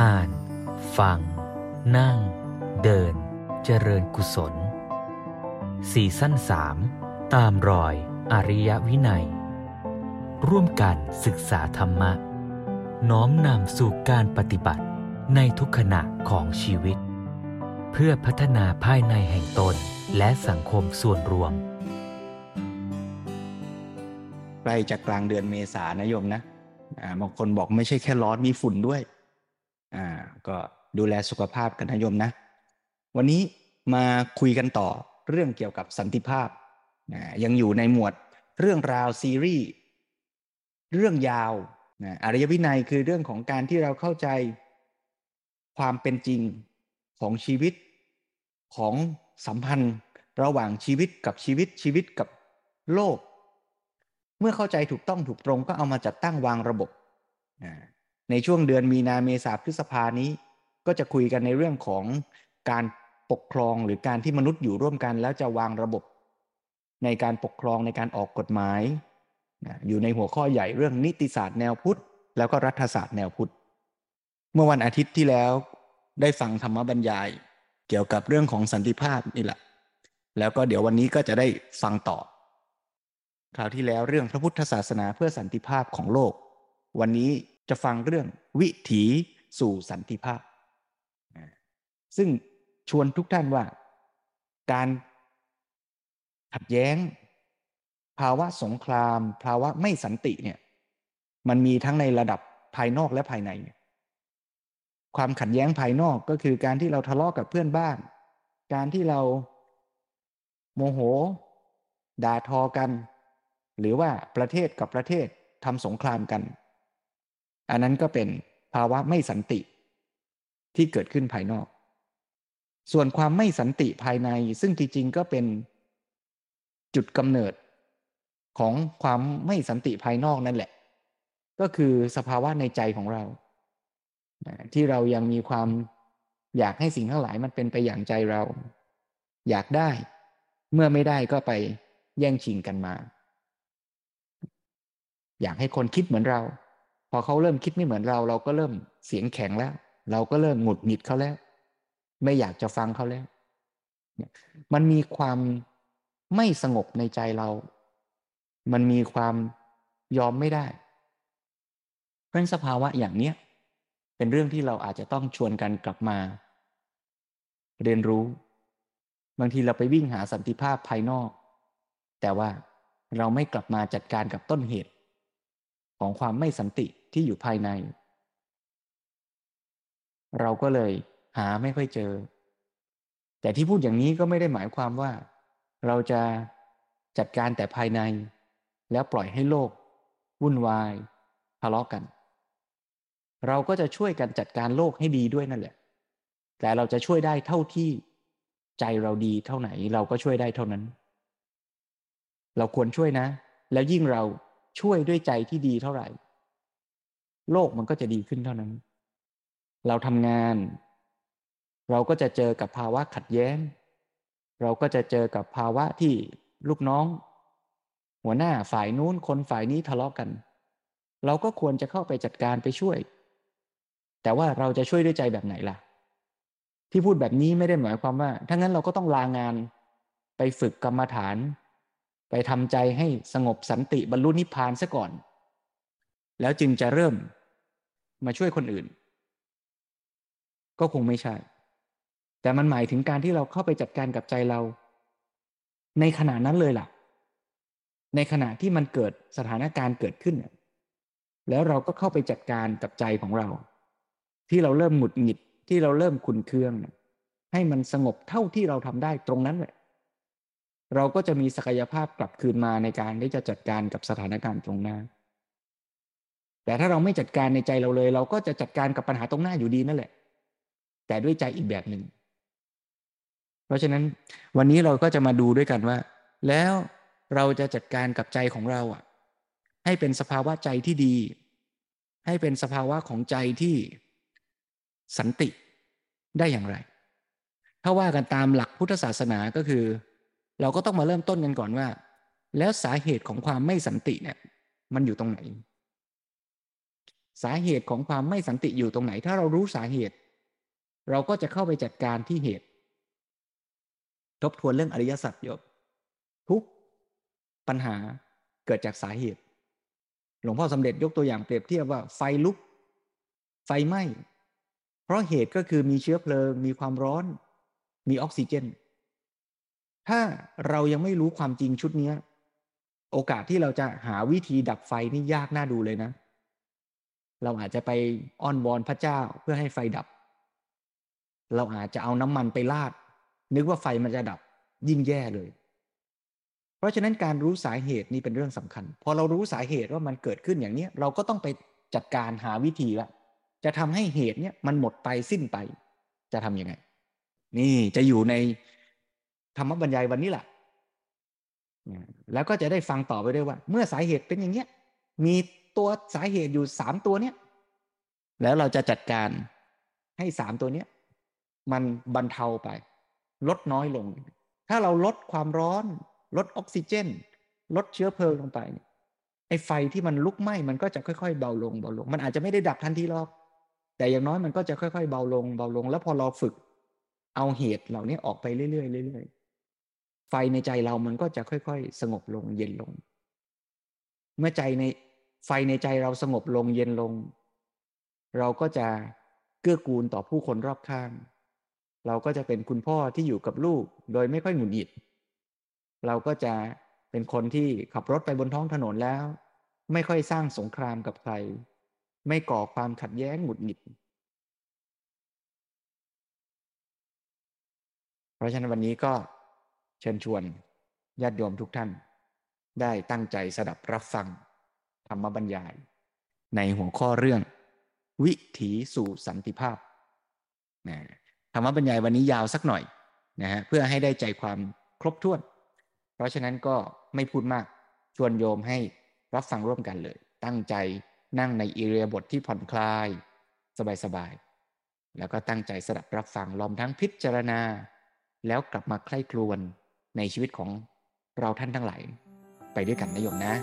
อ่าน ฟัง นั่ง เดิน เจริญกุศลสี่สั้นสามตามรอยอริยวินัย ร่วมกันศึกษาธรรมะ น้อมนำสู่การปฏิบัติในทุกขณะของชีวิต เพื่อพัฒนาภายในแห่งตนและสังคมส่วนรวมใกล้จะกลางเดือนเมษานโยมนะบางคนบอกไม่ใช่แค่ร้อนมีฝุ่นด้วย ก็ดูแลสุขภาพกันนะโยมนะ วันนี้มาคุยกันต่อเรื่องเกี่ยวกับสันติภาพนะยังอยู่ในหมวดเรื่องราวซีรีส์เรื่องยาวนะอารยวินัยคือเรื่องของการที่เราเข้าใจความเป็นจริงของชีวิตของสัมพันธ์ระหว่างชีวิตกับชีวิตชีวิตกับโลก เมื่อเข้าใจถูกต้องถูกตรงก็เอามาจัดตั้งวางระบบ ในช่วงเดือนมีนาเมษาพฤษภานี้ ก็จะคุยกันในเรื่องของการปกครองหรือการที่มนุษย์อยู่ร่วมกัน แล้วจะวางระบบ ในการปกครองในการออกกฎหมายอยู่ในหัวข้อใหญ่เรื่องนิติศาสตร์แนวพุทธ แล้วก็รัฐศาสตร์แนวพุทธ เมื่อวันอาทิตย์ที่แล้วได้ฟังธรรมบรรยาย เกี่ยวกับเรื่องของสันติภาพนี่แหละ แล้วก็เดี๋ยววันนี้ก็จะได้ฟังต่อ คราวที่แล้วเรื่องพระพุทธศาสนาเพื่อสันติภาพของโลก วันนี้ จะฟังเรื่องวิถีสู่สันติภาพ ซึ่งชวนทุกท่านว่า การขัดแย้ง ภาวะสงคราม ภาวะไม่สันติเนี่ยมันมีทั้งในระดับภายนอกและภายใน ความขัดแย้งภายนอกก็คือการที่เราทะเลาะกกับเพื่อนบ้าน การที่เราโมโห ด่าทอกัน หรือว่าประเทศกับประเทศทำสงครามกัน อันนั้นก็เป็นภาวะไม่สันติ ที่เกิดขึ้นภายนอก ส่วนความไม่สันติภายในซึ่งจริงๆก็เป็นจุดกำเนิดของความไม่สันติภายนอกนั่นแหละ ก็คือสภาวะในใจของเรา ที่เรายังมีความอยากให้สิ่งทั้งหลายมันเป็นไปอย่างใจเรา อยากได้ เมื่อไม่ได้ก็ไปแย่งชิงกันมา อยากให้คนคิดเหมือนเรา พอเขาเริ่มคิดไม่เหมือนเรา เราก็เริ่มเสียงแข็งแล้ว เราก็เริ่มหงุดหงิดเขาแล้ว ไม่อยากจะฟังเขาแล้ว มันมีความไม่สงบในใจเรา มันมีความยอมไม่ได้ เพราะสภาวะอย่างเนี้ยเป็นเรื่องที่เราอาจจะต้องชวนกันกลับมา เรียนรู้ บางทีเราไปวิ่งหาสันติภาพภายนอก แต่ว่าเราไม่กลับมาจัดการกับต้นเหตุ ของความไม่สันติที่อยู่ภายใน เราก็เลยหาไม่ค่อยเจอ แต่ที่พูดอย่างนี้ก็ไม่ได้หมายความว่า เราจะจัดการแต่ภายใน แล้วปล่อยให้โลก วุ่นวายทะเลาะกัน เราก็จะช่วยกันจัดการโลกให้ดีด้วยนั่นแหละ แต่เราจะช่วยได้เท่าที่ใจเราดีเท่าไหน เราก็ช่วยได้เท่านั้น เราควรช่วยนะ แล้วยิ่งเรา ช่วยด้วยใจที่ดีเท่าไหร่ โลกมันก็จะดีขึ้นเท่านั้น เราทำงาน เราก็จะเจอกับภาวะขัดแย้ง เราก็จะเจอกับภาวะที่ลูกน้อง หัวหน้าฝ่ายนู้นคนฝ่ายนี้ทะเลาะกกัน เราก็ควรจะเข้าไปจัดการไปช่วย แต่ว่าเราจะช่วยด้วยใจแบบไหนล่ะ ที่พูดแบบนี้ไม่ได้หมายความว่าถ้างั้นเราก็ต้องลางานไปฝึกกรรมฐาน ไปทำใจให้สงบสันติบรรลุนิพพานซะก่อน แล้วจึงจะเริ่มมาช่วยคนอื่น ก็คงไม่ใช่ แต่มันหมายถึงการที่เราเข้าไปจัดการกับใจเรา ในขณะนั้นเลยล่ะ ในขณะที่มันเกิดสถานการณ์เกิดขึ้น แล้วเราก็เข้าไปจัดการกับใจของเรา ที่เราเริ่มหงุดหงิดที่เราเริ่มขุนเคือง ให้มันสงบเท่าที่เราทำได้ตรงนั้นแหละ เราก็จะมีศักยภาพกลับคืนมาในการที่จะจัดการกับสถานการณ์ตรงหน้า แต่ถ้าเราไม่จัดการในใจเราเลย เราก็จะจัดการกับปัญหาตรงหน้าอยู่ดีนั่นแหละ แต่ด้วยใจอีกแบบหนึ่ง เพราะฉะนั้นวันนี้เราก็จะมาดูด้วยกันว่า แล้วเราจะจัดการกับใจของเราอะ ให้เป็นสภาวะใจที่ดี ให้เป็นสภาวะของใจที่สันติได้อย่างไร ถ้าว่ากันตามหลักพุทธศาสนาก็คือ เราก็ต้องมาเริ่มต้นกันก่อนว่า แล้วสาเหตุของความไม่สันติเนี่ย มันอยู่ตรงไหน สาเหตุของความไม่สันติอยู่ตรงไหน ถ้าเรารู้สาเหตุ เราก็จะเข้าไปจัดการที่เหตุ ทบทวนเรื่องอริยสัจยบทุกปัญหาเกิดจากสาเหตุ หลวงพ่อสำเร็จยกตัวอย่างเปรียบเทียบว่าไฟลุก ไฟไหม้เพราะเหตุก็คือมีเชื้อเพลิง มีความร้อน มีออกซิเจน ถ้าเรายังไม่รู้ความจริงชุดนี้โอกาสที่เราจะหาวิธีดับไฟนี่ยากน่าดูเลยนะ เราอาจจะไปอ้อนวอนพระเจ้าเพื่อให้ไฟดับ เราอาจจะเอาน้ำมันไปลาด นึกว่าไฟมันจะดับยิ่งแย่เลย เพราะฉะนั้นการรู้สาเหตุนี่เป็นเรื่องสำคัญ พอเรารู้สาเหตุว่ามันเกิดขึ้นอย่างนี้เราก็ต้องไปจัดการหาวิธีละจะทำให้เหตุเนี่ยมันหมดไปสิ้นไป จะทํำยังไง นี่จะอยู่ใน ธรรมบรรยายวันนี้แหละแล้วก็จะได้ฟังต่อไปด้วยว่า เมื่อสาเหตุเป็นอย่างเนี้ย มีตัวสาเหตุอยู่สามตัวเนี้ยแล้วเราจะจัดการให้สามตัวเนี้ยมันบรรเทาไป ลดน้อยลง ถ้าเราลดความร้อน ลดออกซิเจน ลดเชื้อเพลิงลงไปไอ้ไฟที่มันลุกไหม้มันก็จะค่อยๆเบาลงเบาลง มันอาจจะไม่ได้ดับทันทีหรอก แต่อย่างน้อยมันก็จะค่อยๆเบาลงเบาลง แล้วพอเราฝึก เอาเหตุเหล่านี้ออกไปเรื่อยๆเรื่อยๆ ไฟในใจเรามันก็จะค่อยๆ สงบลงเย็นลง เมื่อใจในไฟในใจเราสงบลงเย็นลง เราก็จะเกื้อกูลต่อผู้คนรอบข้าง เราก็จะเป็นคุณพ่อที่อยู่กับลูก โดยไม่ค่อยหงุดหงิด เราก็จะเป็นคนที่ขับรถไปบนท้องถนนแล้ว ไม่ค่อยสร้างสงครามกับใคร ไม่ก่อความขัดแย้งหงุดหงิด เพราะฉะนั้นวันนี้ก็ เชิญชวนญาติโยมทุกท่าน ได้ตั้งใจสดับรับฟัง ธรรมบรรยาย ในหัวข้อเรื่อง วิถีสู่สันติภาพนะธรรมบรรยายวันนี้ยาวสักหน่อยนะฮะเพื่อให้ได้ใจความครบถ้วน เพราะฉะนั้นก็ไม่พูดมากชวนโยมให้รับฟังร่วมกันเลย ตั้งใจนั่งในอิเรียบทที่ผ่อนคลาย สบายๆแล้วก็ตั้งใจสดับรับฟังลอมทั้งพิจารณา แล้วกลับมาใคร่ครวญ ในชีวิตของเราท่านทั้งหลายไปด้วยกันนะโยมนะ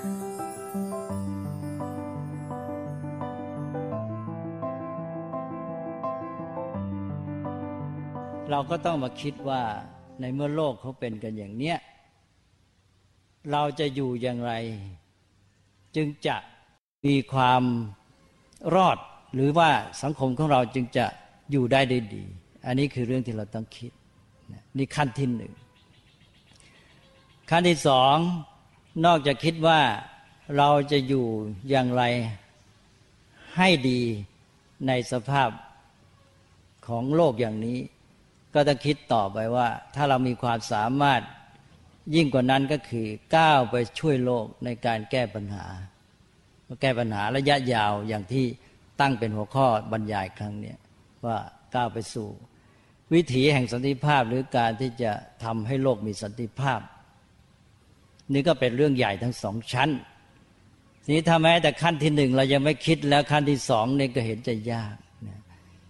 เราก็ต้องมาคิดว่าในเมื่อโลกเขาเป็นกันอย่างเนี้ย เราจะอยู่อย่างไร จึงจะมีความรอดหรือว่าสังคมของเราจึงจะอยู่ได้ได้ดี อันนี้คือเรื่องที่เราต้องคิด นี่ขั้นที่หนึ่ง ขั้นที่สองนอกจากคิดว่าเราจะอยู่อย่างไรให้ดีในสภาพของโลกอย่างนี้ ก็ต้องคิดต่อไปว่า ถ้าเรามีความสามารถยิ่งกว่านั้นก็คือก้าวไปช่วยโลกในการแก้ปัญหา แก้ปัญหาระยะยาวอย่างที่ตั้งเป็นหัวข้อบรรยายครั้งนี้ว่าก้าวไปสู่ วิถีแห่งสันติภาพหรือการที่จะทำให้โลกมีสันติภาพ นี่ก็เป็นเรื่องใหญ่ทั้งสองชั้นทีนี้ถ้าแม้แต่ขั้นที่หนึ่งเรายังไม่คิดแล้วขั้นที่สองนี่ก็เห็นจะยาก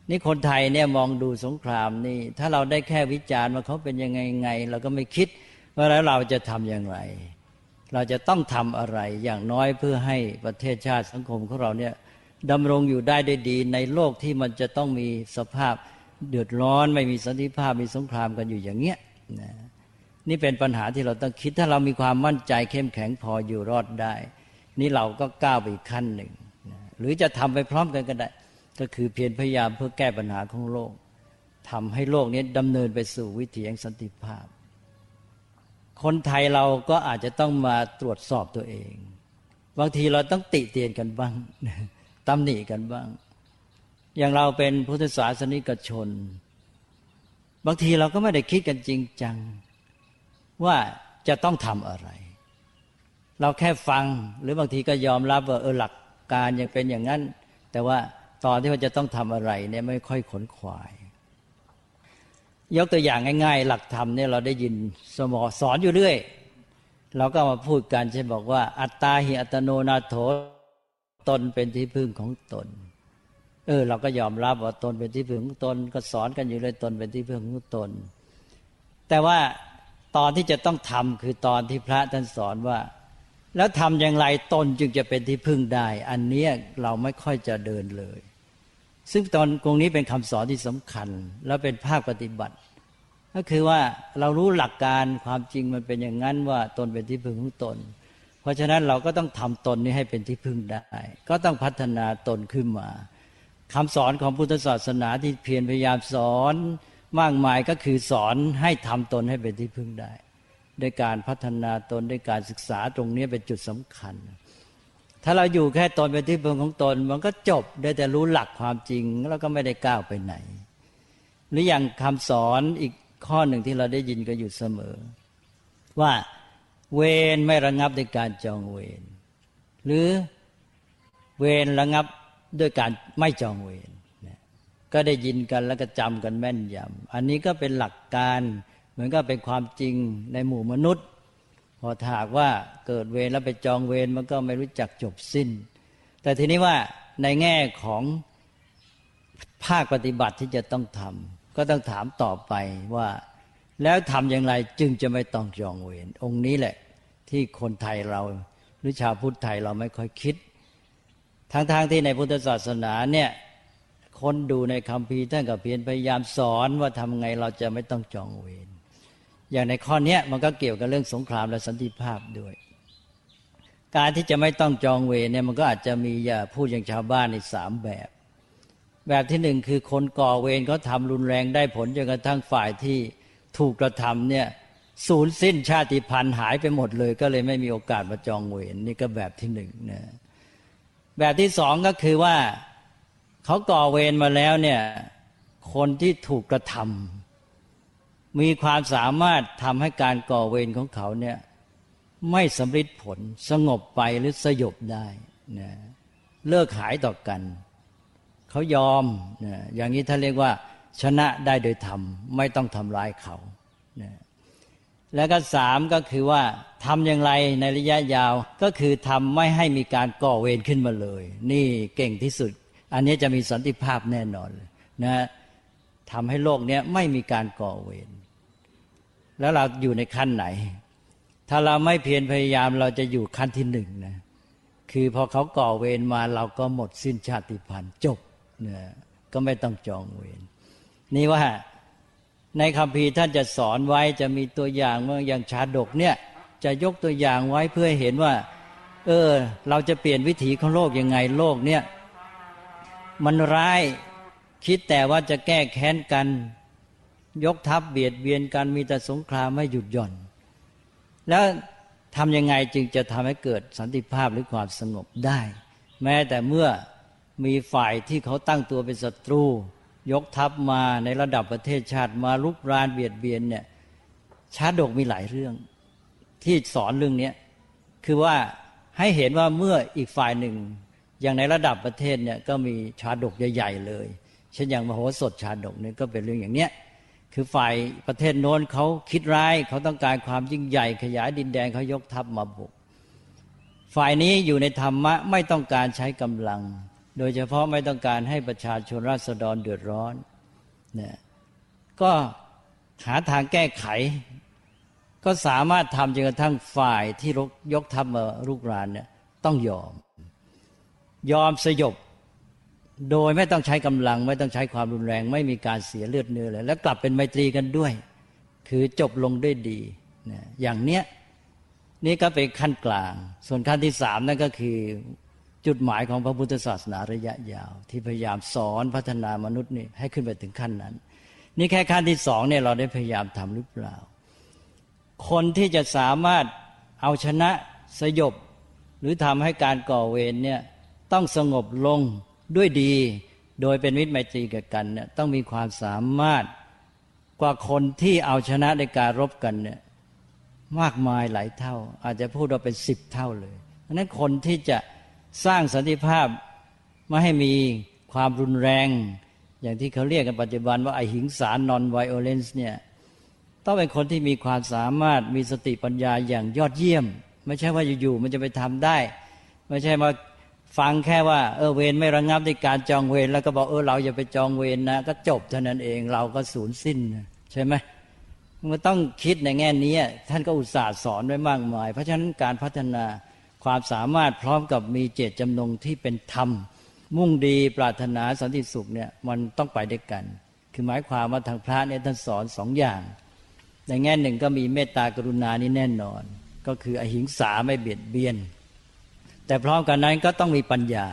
นี่คนไทยเนี่ยมองดูสงครามนี่ ถ้าเราได้แค่วิจารณ์ว่าเขาเป็นยังไงไง เราก็ไม่คิดว่าแล้วเราจะทำอย่างไร เราจะต้องทำอะไรอย่างน้อยเพื่อให้ประเทศชาติสังคมของเราเนี่ยดำรงอยู่ได้ได้ดีในโลกที่มันจะต้องมีสภาพเดือดร้อนไม่มีสันติภาพมีสงครามกันอยู่อย่างเงี้ยนะ นี่เป็นปัญหาที่เราต้องคิดถ้าเรามีความมั่นใจเข้มแข็งพออยู่รอดได้ นี่เราก็ก้าวไปอีกขั้นหนึ่ง หรือจะทำไปพร้อมกันก็ได้ ก็คือเพียรพยายามเพื่อแก้ปัญหาของโลกทำให้โลกนี้ดำเนินไปสู่วิถีแห่งสันติภาพ คนไทยเราก็อาจจะต้องมาตรวจสอบตัวเอง บางทีเราต้องติเตียนกันบ้างตำหนิกันบ้าง อย่างเราเป็นพุทธศาสนิกชน บางทีเราก็ไม่ได้คิดกันจริงจัง ว่าจะต้องทำอะไร เราแค่ฟังหรือบางทีก็ยอมรับว่าเออหลักการยังเป็นอย่างนั้น แต่ว่าตอนที่ว่าจะต้องทำอะไรเนี่ยไม่ค่อยขนขวาย ยกตัวอย่างง่าย ๆ หลักธรรมเนี่ยเราได้ยินสมอสอนอยู่เรื่อย เราก็มาพูดกันเช่นบอกว่า อัตตาหิอัตโนนาโถตนเป็นที่พึ่งของตน เออ เราก็ยอมรับว่าตนเป็นที่พึ่งของตน ก็สอนกันอยู่เลยตนเป็นที่พึ่งของตน แต่ว่า ตอนที่จะต้องทำคือตอนที่พระท่านสอนว่า แล้วทำอย่างไรตนจึงจะเป็นที่พึ่งได้ อันนี้เราไม่ค่อยจะเดินเลย ซึ่งตอนตรงนี้เป็นคำสอนที่สำคัญ แล้วเป็นภาคปฏิบัติ ก็คือว่าเรารู้หลักการความจริงมันเป็นอย่างนั้นว่าตนเป็นที่พึ่งของตน เพราะฉะนั้นเราก็ต้องทำตนนี้ให้เป็นที่พึ่งได้ ก็ต้องพัฒนาตนขึ้นมาคำสอนของพุทธศาสนาที่เพียรพยายามสอน มากมายก็คือสอนให้ทำตนให้เป็นที่พึ่งได้ด้วยการพัฒนาตนด้วยการศึกษาตรงนี้เป็นจุดสำคัญ ถ้าเราอยู่แค่ตนเป็นที่พึ่งของตน มันก็จบได้แต่รู้หลักความจริงแล้วก็ไม่ได้ก้าวไปไหน หรืออย่างคำสอนอีกข้อหนึ่งที่เราได้ยินก็อยู่เสมอ ว่าเวรไม่ระงับด้วยการจองเวรหรือเวรระงับด้วยการไม่จองเวร ก็ได้ยินกันแล้วก็จำกันแม่นยำอันนี้ก็เป็นหลักการเหมือนก็เป็นความจริงในหมู่มนุษย์ พอถากว่าเกิดเวรแล้วไปจองเวรมันก็ไม่รู้จักจบสิ้น แต่ทีนี้ว่าในแง่ของภาคปฏิบัติที่จะต้องทำก็ต้องถามต่อไปว่าแล้วทำอย่างไรจึงจะไม่ต้องจองเวรองค์นี้แหละที่คนไทยเราหรือชาวพุทธไทยเราไม่ค่อยคิด ทั้งๆทที่ในพุทธศาสนาเนี่ย คนดูในคำพีท่านก็เพียรพยายามสอนว่าทำไงเราจะไม่ต้องจองเวรอย่างในข้อนี้มันก็เกี่ยวกับเรื่องสงครามและสันติภาพด้วย การที่จะไม่ต้องจองเวรเนี่ยมันก็อาจจะมีอย่าพูดอย่างชาวบ้านในสามแบบ แบบที่หนึ่งคือคนก่อเวรเขาทารุนแรงได้ผลจนกระทั่งฝ่ายที่ถูกกระทำเนี่ยสูญสิ้นชาติพันธุ์หายไปหมดเลย ก็เลยไม่มีโอกาสมาจองเวรนี่ก็แบบที่หนึ่งนะแบบที่สองก็คือว่า เขาก่อเวรมาแล้วเนี่ย คนที่ถูกกระทำมีความสามารถทำให้การก่อเวรของเขาเนี่ยไม่สำเร็จผลสงบไปหรือสยบได้นะเลิกหายต่อกัน เขายอมนะอย่างนี้ท่านเรียกว่า ชนะได้โดยธรรม ไม่ต้องทำร้ายเขานะแล้วก็สามก็คือว่าทำอย่างไรในระยะยาวก็คือทำไม่ให้มีการก่อเวรขึ้นมาเลย นี่เก่งที่สุด อันนี้จะมีสันติภาพแน่นอนเลยนะทำให้โลกนี้ไม่มีการก่อเวรแล้วเราอยู่ในขั้นไหน ถ้าเราไม่เพียรพยายามเราจะอยู่ขั้นที่หนึ่งนะคือพอเขาก่อเวรมาเราก็หมดสิ้นชาติพันธุ์จบนะก็ไม่ต้องจองเวรนี่ว่าในคำพีท่านจะสอนไว้จะมีตัวอย่างเมื่ออย่างชาดกเนี่ยจะยกตัวอย่างไว้เพื่อเห็นว่า เออ เราจะเปลี่ยนวิถีของโลกยังไงโลกเนี่ย มันร้าย คิดแต่ว่าจะแก้แค้นกัน ยกทัพเบียดเบียนกันมีแต่สงครามไม่หยุดหย่อน แล้วทำยังไงจึงจะทำให้เกิดสันติภาพหรือความสงบได้ แม้แต่เมื่อมีฝ่ายที่เขาตั้งตัวเป็นศัตรู ยกทัพมาในระดับประเทศชาติมาลุกรานเบียดเบียนเนี่ยชาดกมีหลายเรื่อง ที่สอนเรื่องนี้คือว่าให้เห็นว่าเมื่ออีกฝ่ายหนึ่ง อย่างในระดับประเทศเนี่ยก็มีชาดกใหญ่ๆเลย เช่นอย่างมโหสถชาดกเนี่ยก็เป็นเรื่องอย่างเนี้ยคือฝ่ายประเทศโน้นเขาคิดร้ายเขาต้องการความยิ่งใหญ่ขยายดินแดนเขายกทัพมาบุกฝ่ายนี้อยู่ในธรรมะไม่ต้องการใช้กำลัง โดยเฉพาะไม่ต้องการให้ประชาชนราษฎรเดือดร้อนเนี่ยก็หาทางแก้ไข ก็สามารถทำจนกระทั่งฝ่ายที่ยกทัพมาลุกรานเนี่ยต้องยอม ยอมสยบ โดยไม่ต้องใช้กำลัง ไม่ต้องใช้ความรุนแรง ไม่มีการเสียเลือดเนื้อเลยแล้วกลับเป็นไมตรีกันด้วย คือจบลงด้วยดีนะอย่างเนี้ยนี่ก็เป็นขั้นกลาง ส่วนขั้นที่สามนั่นก็คือจุดหมายของพระพุทธศาสนาระยะยาว ที่พยายามสอนพัฒนามนุษย์นี่ให้ขึ้นไปถึงขั้นนั้น นี่แค่ขั้นที่สองเนี่ยเราได้พยายามทำหรือเปล่า คนที่จะสามารถเอาชนะสยบ หรือทำให้การก่อเวรเนี่ย ต้องสงบลงด้วยดี โดยเป็นมิตรไมตรีกับกันเนี่ยต้องมีความสามารถกว่าคนที่เอาชนะในการรบกันเนี่ยมากมายหลายเท่า อาจจะพูดว่าเป็นสิบเท่าเลยเพราะนั้นคนที่จะสร้างสันติภาพไม่ให้มีความรุนแรง อย่างที่เขาเรียกกันปัจจุบันว่าไอหิงสารนอนไวโอเลนส์เนี่ยต้องเป็นคนที่มีความสามารถมีสติปัญญาอย่างยอดเยี่ยม ไม่ใช่ว่าอยู่ๆมันจะไปทำได้ ไม่ใช่มา ฟังแค่ว่าเออเวรไม่ระงงับในการจองเวรแล้วก็บอกเออเราอย่าไปจองเวรนะก็จบเท่านั้นเองเราก็สูญสิ้น ใช่ไหมมันต้องคิดในแง่นี้ท่านก็อุตส่าห์สอนไว้มากมาย เพราะฉะนั้นการพัฒนาความสามารถพร้อมกับมีเจตจำนงที่เป็นธรรม มุ่งดีปรารถนาสันติสุขเนี่ยมันต้องไปด้วยกัน คือหมายความว่าทางพระเนี่ยท่านสอนสองอย่าง ในแง่หนึ่งก็มีเมตตากรุณานี่แน่นอน ก็คืออหิงสาไม่เบียดเบียน แต่พร้อมกันนั้นก็ต้องมีปัญญา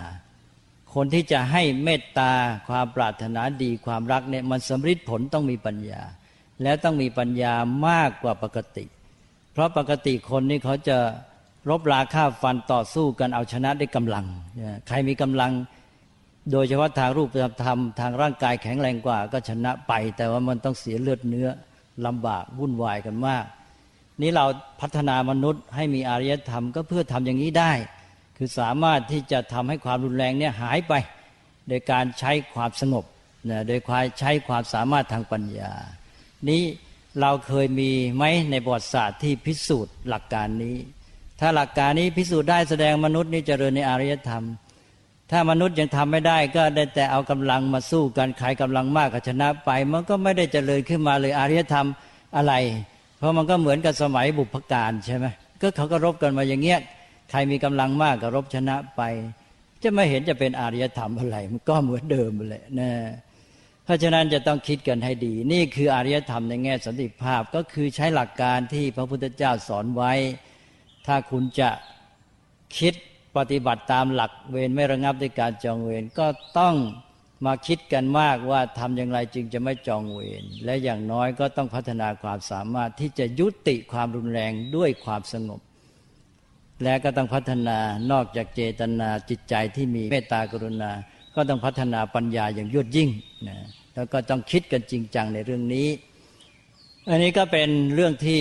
คนที่จะให้เมตตาความปรารถนาดีความรักเนี่ยมันสำฤทธิ์ผลต้องมีปัญญา แล้วต้องมีปัญญามากกว่าปกติ เพราะปกติคนนี่เขาจะรบราฆ่าฟันต่อสู้กันเอาชนะได้กำลัง ใครมีกำลังโดยเฉพาะทางรูปธรรมทางร่างกายแข็งแรงกว่า ก็ชนะไป แต่ว่ามันต้องเสียเลือดเนื้อลำบากวุ่นวายกันมาก นี้เราพัฒนามนุษย์ให้มีอารยธรรมก็เพื่อทำอย่างนี้ได้ คือสามารถที่จะทำให้ความรุนแรงเนี่ยหายไป โดยการใช้ความสงบนะโดยความใช้ความสามารถทางปัญญา นี้เราเคยมีไหมในบทศาสตร์ที่พิสูจน์หลักการนี้ ถ้าหลักการนี้พิสูจน์ได้แสดงมนุษย์นี่เจริญในอารยธรรม ถ้ามนุษย์ยังทำไม่ได้ก็ได้แต่เอากำลังมาสู้กันใครกำลังมากก็ชนะไป มันก็ไม่ได้เจริญขึ้นมาเลยอารยธรรมอะไร เพราะมันก็เหมือนกับสมัยบุพการใช่ไหมก็เขาก็รบกันมาอย่างเงี้ย รมีกำลังมากก็รบชนะไป จะไม่เห็นจะเป็นอารยธรรมอะไรมันก็เหมือนเดิมเลยนะเพราะฉะนั้นจะต้องคิดกันให้ดี นี่คืออารยธรรมในแง่สันติภาพก็คือใช้หลักการที่พระพุทธเจ้าสอนไว้ ถ้าคุณจะคิดปฏิบัติตามหลักเวรไม่ระงับด้วยการจองเวรก็ต้องมาคิดกันมากว่าทำอย่างไรจึงจะไม่จองเวรและอย่างน้อยก็ต้องพัฒนาความสามารถที่จะยุติความรุนแรงด้วยความสงบ และก็ต้องพัฒนานอกจากเจตนาจิตใจที่มีเมตตากรุณา ก็ต้องพัฒนาปัญญาอย่างยวดยิ่งนะแล้วก็ต้องคิดกันจริงจังในเรื่องนี้ อันนี้ก็เป็นเรื่องที่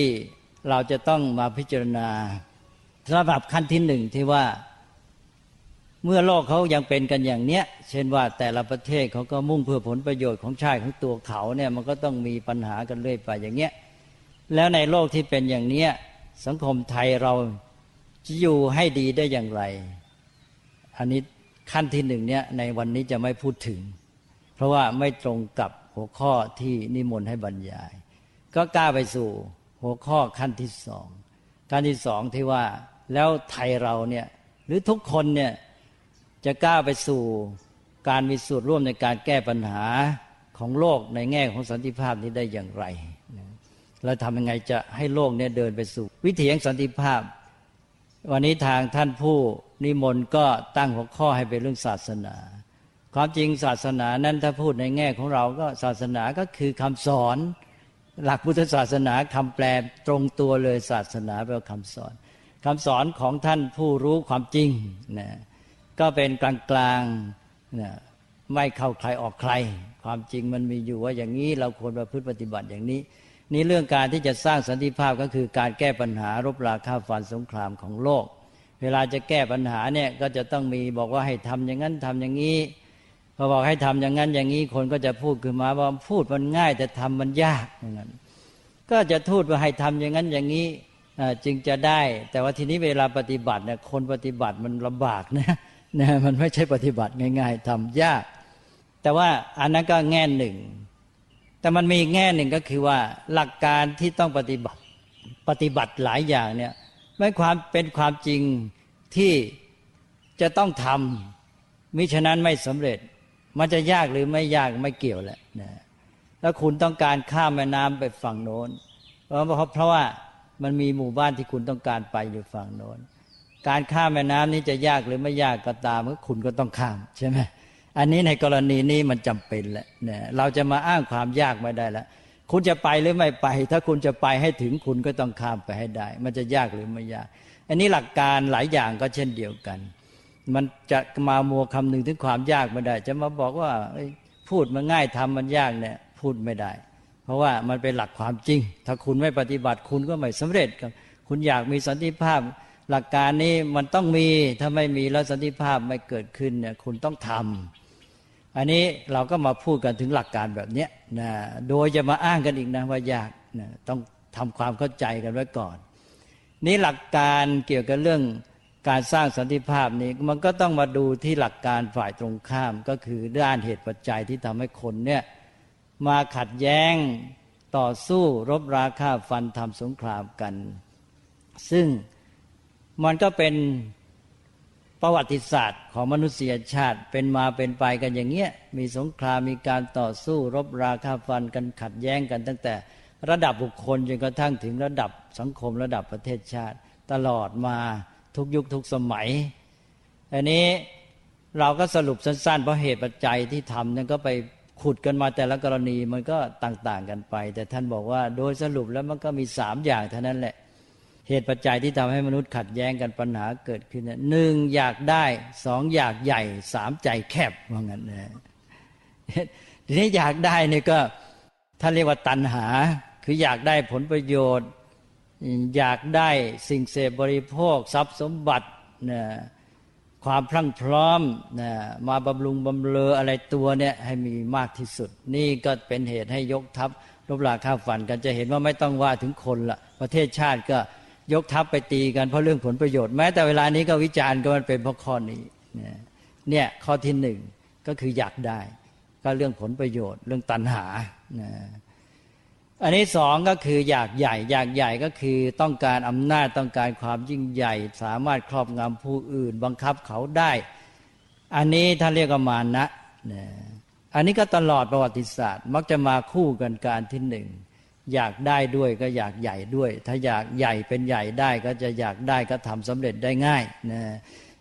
เราจะต้องมาพิจารณาสำหรับขั้นที่หนึ่งที่ว่าเมื่อโลกเขายังเป็นกันอย่างเนี้ย เช่นว่าแต่ละประเทศเขาก็มุ่งเพื่อผลประโยชน์ของชาติของตัวเขาเนี่ยมันก็ต้องมีปัญหากันเรื่อยไปอย่างเงี้ย แล้วในโลกที่เป็นอย่างเนี้ยสังคมไทยเรา จะอยู่ให้ดีได้อย่างไร อันนี้ขั้นที่หนึ่งเนี่ยในวันนี้จะไม่พูดถึง เพราะว่าไม่ตรงกับหัวข้อที่นิมนต์ให้บรรยาย ก็กล้าไปสู่หัวข้อขั้นที่สองขั้นที่สองที่ว่าแล้วไทยเราเนี่ยหรือทุกคนเนี่ยจะกล้าไปสู่การมีส่วนร่วมในการแก้ปัญหาของโลกในแง่ของสันติภาพนี้ได้อย่างไรเราทำยังไงจะให้โลกเนี่ยเดินไปสู่ วิถีแห่งสันติภาพ วันนี้ทางท่านผู้นิมนต์ก็ตั้งหัวข้อให้เป็นเรื่องศาสนา ความจริงศาสนานั้นถ้าพูดในแง่ของเราก็ศาสนาก็คือคำสอน หลักพุทธศาสนาคำแปลตรงตัวเลยศาสนาแปลว่าคำสอนคำสอนของท่านผู้รู้ความจริงนะก็เป็นกลางกลางนะไม่เข้าใครออกใคร ความจริงมันมีอยู่ว่าอย่างนี้เราควรประพฤติปฏิบัติอย่างนี้ นี่เรื่องการที่จะสร้างสันติภาพก็คือการแก้ปัญหารบราฆ่าฟันสงครามของโลก เวลาจะแก้ปัญหาเนี่ยก็จะต้องมีบอกว่าให้ทำอย่างนั้นทำอย่างนี้พอบอกให้ทำอย่างนั้นอย่างนี้คนก็จะพูดขึ้นมาว่าพูดมันง่ายแต่ทำมันยากอย่างนั้นก็จะทูดว่าให้ทำอย่างนั้นอย่างนี้จึงจะได้ แต่ว่าทีนี้เวลาปฏิบัติเนี่ยคนปฏิบัติมันลำบากนะนะมันไม่ใช่ปฏิบัติง่าย ๆทำยาก แต่ว่าอันนั้นก็แง่หนึ่ง แต่มันมีแง่หนึ่งก็คือว่าหลักการที่ต้องปฏิบัติปฏิบัติหลายอย่างเนี่ยไม่ความเป็นความจริงที่จะต้องทำมิฉะนั้นไม่สำเร็จ มันจะยากหรือไม่ยากไม่เกี่ยวแหละนะแล้วคุณต้องการข้ามแม่น้ำไปฝั่งโน้น เพราะเพราะว่ามันมีหมู่บ้านที่คุณต้องการไปอยู่ฝั่งโน้น การข้ามแม่น้ำนี้จะยากหรือไม่ยากก็ตามก็คุณก็ต้องข้ามใช่ไหม อันนี้ในกรณีนี้มันจำเป็นแหละเนี่ยเราจะมาอ้างความยากไม่ได้แล้วคุณจะไปหรือไม่ไป ถ้าคุณจะไปให้ถึงคุณก็ต้องข้ามไปให้ได้ มันจะยากหรือไม่ยาก อันนี้หลักการหลายอย่างก็เช่นเดียวกัน มันจะมามัวคำนึงถึงความยากไม่ได้ จะมาบอกว่าพูดมันง่ายทำมันยากเนี่ยพูดไม่ได้ เพราะว่ามันเป็นหลักความจริง ถ้าคุณไม่ปฏิบัติคุณก็ไม่สำเร็จคุณอยากมีสันติภาพ หลักการนี้มันต้องมีถ้าไม่มีแล้วสันติภาพไม่เกิดขึ้นเนี่ยคุณต้องทำ อันนี้เราก็มาพูดกันถึงหลักการแบบนี้นะโดยจะมาอ้างกันอีกนะว่ายากนะต้องทำความเข้าใจกันไว้ก่อน นี้หลักการเกี่ยวกับเรื่องการสร้างสันติภาพนี้มันก็ต้องมาดูที่หลักการฝ่ายตรงข้ามก็คือด้านเหตุปัจจัยที่ทำให้คนเนี่ยมาขัดแย้งต่อสู้รบราฆ่าฟันทำสงครามกัน ซึ่งมันก็เป็น ประวัติศาสตร์ของมนุษยชาติเป็นมาเป็นไปกันอย่างเงี้ยมีสงครามมีการต่อสู้รบราคาฟันกันขัดแย้งกันตั้งแต่ระดับบุคคลจนกระทั่งถึงระดับสังคมระดับประเทศชาติ ตลอดมาทุกยุคทุกสมัยอันนี้เราก็สรุปสั้นๆ เพราะเหตุปัจจัยที่ทำนั่นก็ไปขุดกันมาแต่ละกรณีมันก็ต่างๆกันไป แต่ท่านบอกว่าโดยสรุปแล้วมันก็มีสามอย่างเท่านั้นแหละ เหตุปัจจัยที่ทำให้มนุษย์ขัดแย้งกันปัญหาเกิดขึ้นหนึ่งอยากได้สองอยากใหญ่สามใจแคบว่างั้นนะทีนี้อยากได้นี่ก็ท่านเรียกว่าตัณหา คืออยากได้ผลประโยชน์ อยากได้สิ่งเสพบริโภค ทรัพย์สมบัตินะความพรั่งพร้อมนะมาบำรุงบำเรออะไรตัวเนี่ยให้มีมากที่สุด นี่ก็เป็นเหตุให้ยกทัพรบราข้าฝันกันจะเห็นว่าไม่ต้องว่าถึงคนละประเทศชาติก็ ยกทัพไปตีกันเพราะเรื่องผลประโยชน์แม้แต่เวลานี้ก็วิจารณ์ก็มันเป็นเพราะข้อนี้เนี่ยข้อที่หนึ่งก็คืออยากได้ ก็เรื่องผลประโยชน์ เรื่องตัณหาอันนี้สองก็คืออยากใหญ่ อยากใหญ่ก็คือต้องการอำนาจต้องการความยิ่งใหญ่ สามารถครอบงำผู้อื่น บังคับเขาได้ อันนี้ท่านเรียกว่ามานะอันนี้ก็ตลอดประวัติศาสตร์ มักจะมาคู่กันการที่หนึ่ง อยากได้ด้วยก็อยากใหญ่ด้วย ถ้าอยากใหญ่เป็นใหญ่ได้ก็จะอยากได้ก็ทำสำเร็จได้ง่ายนะ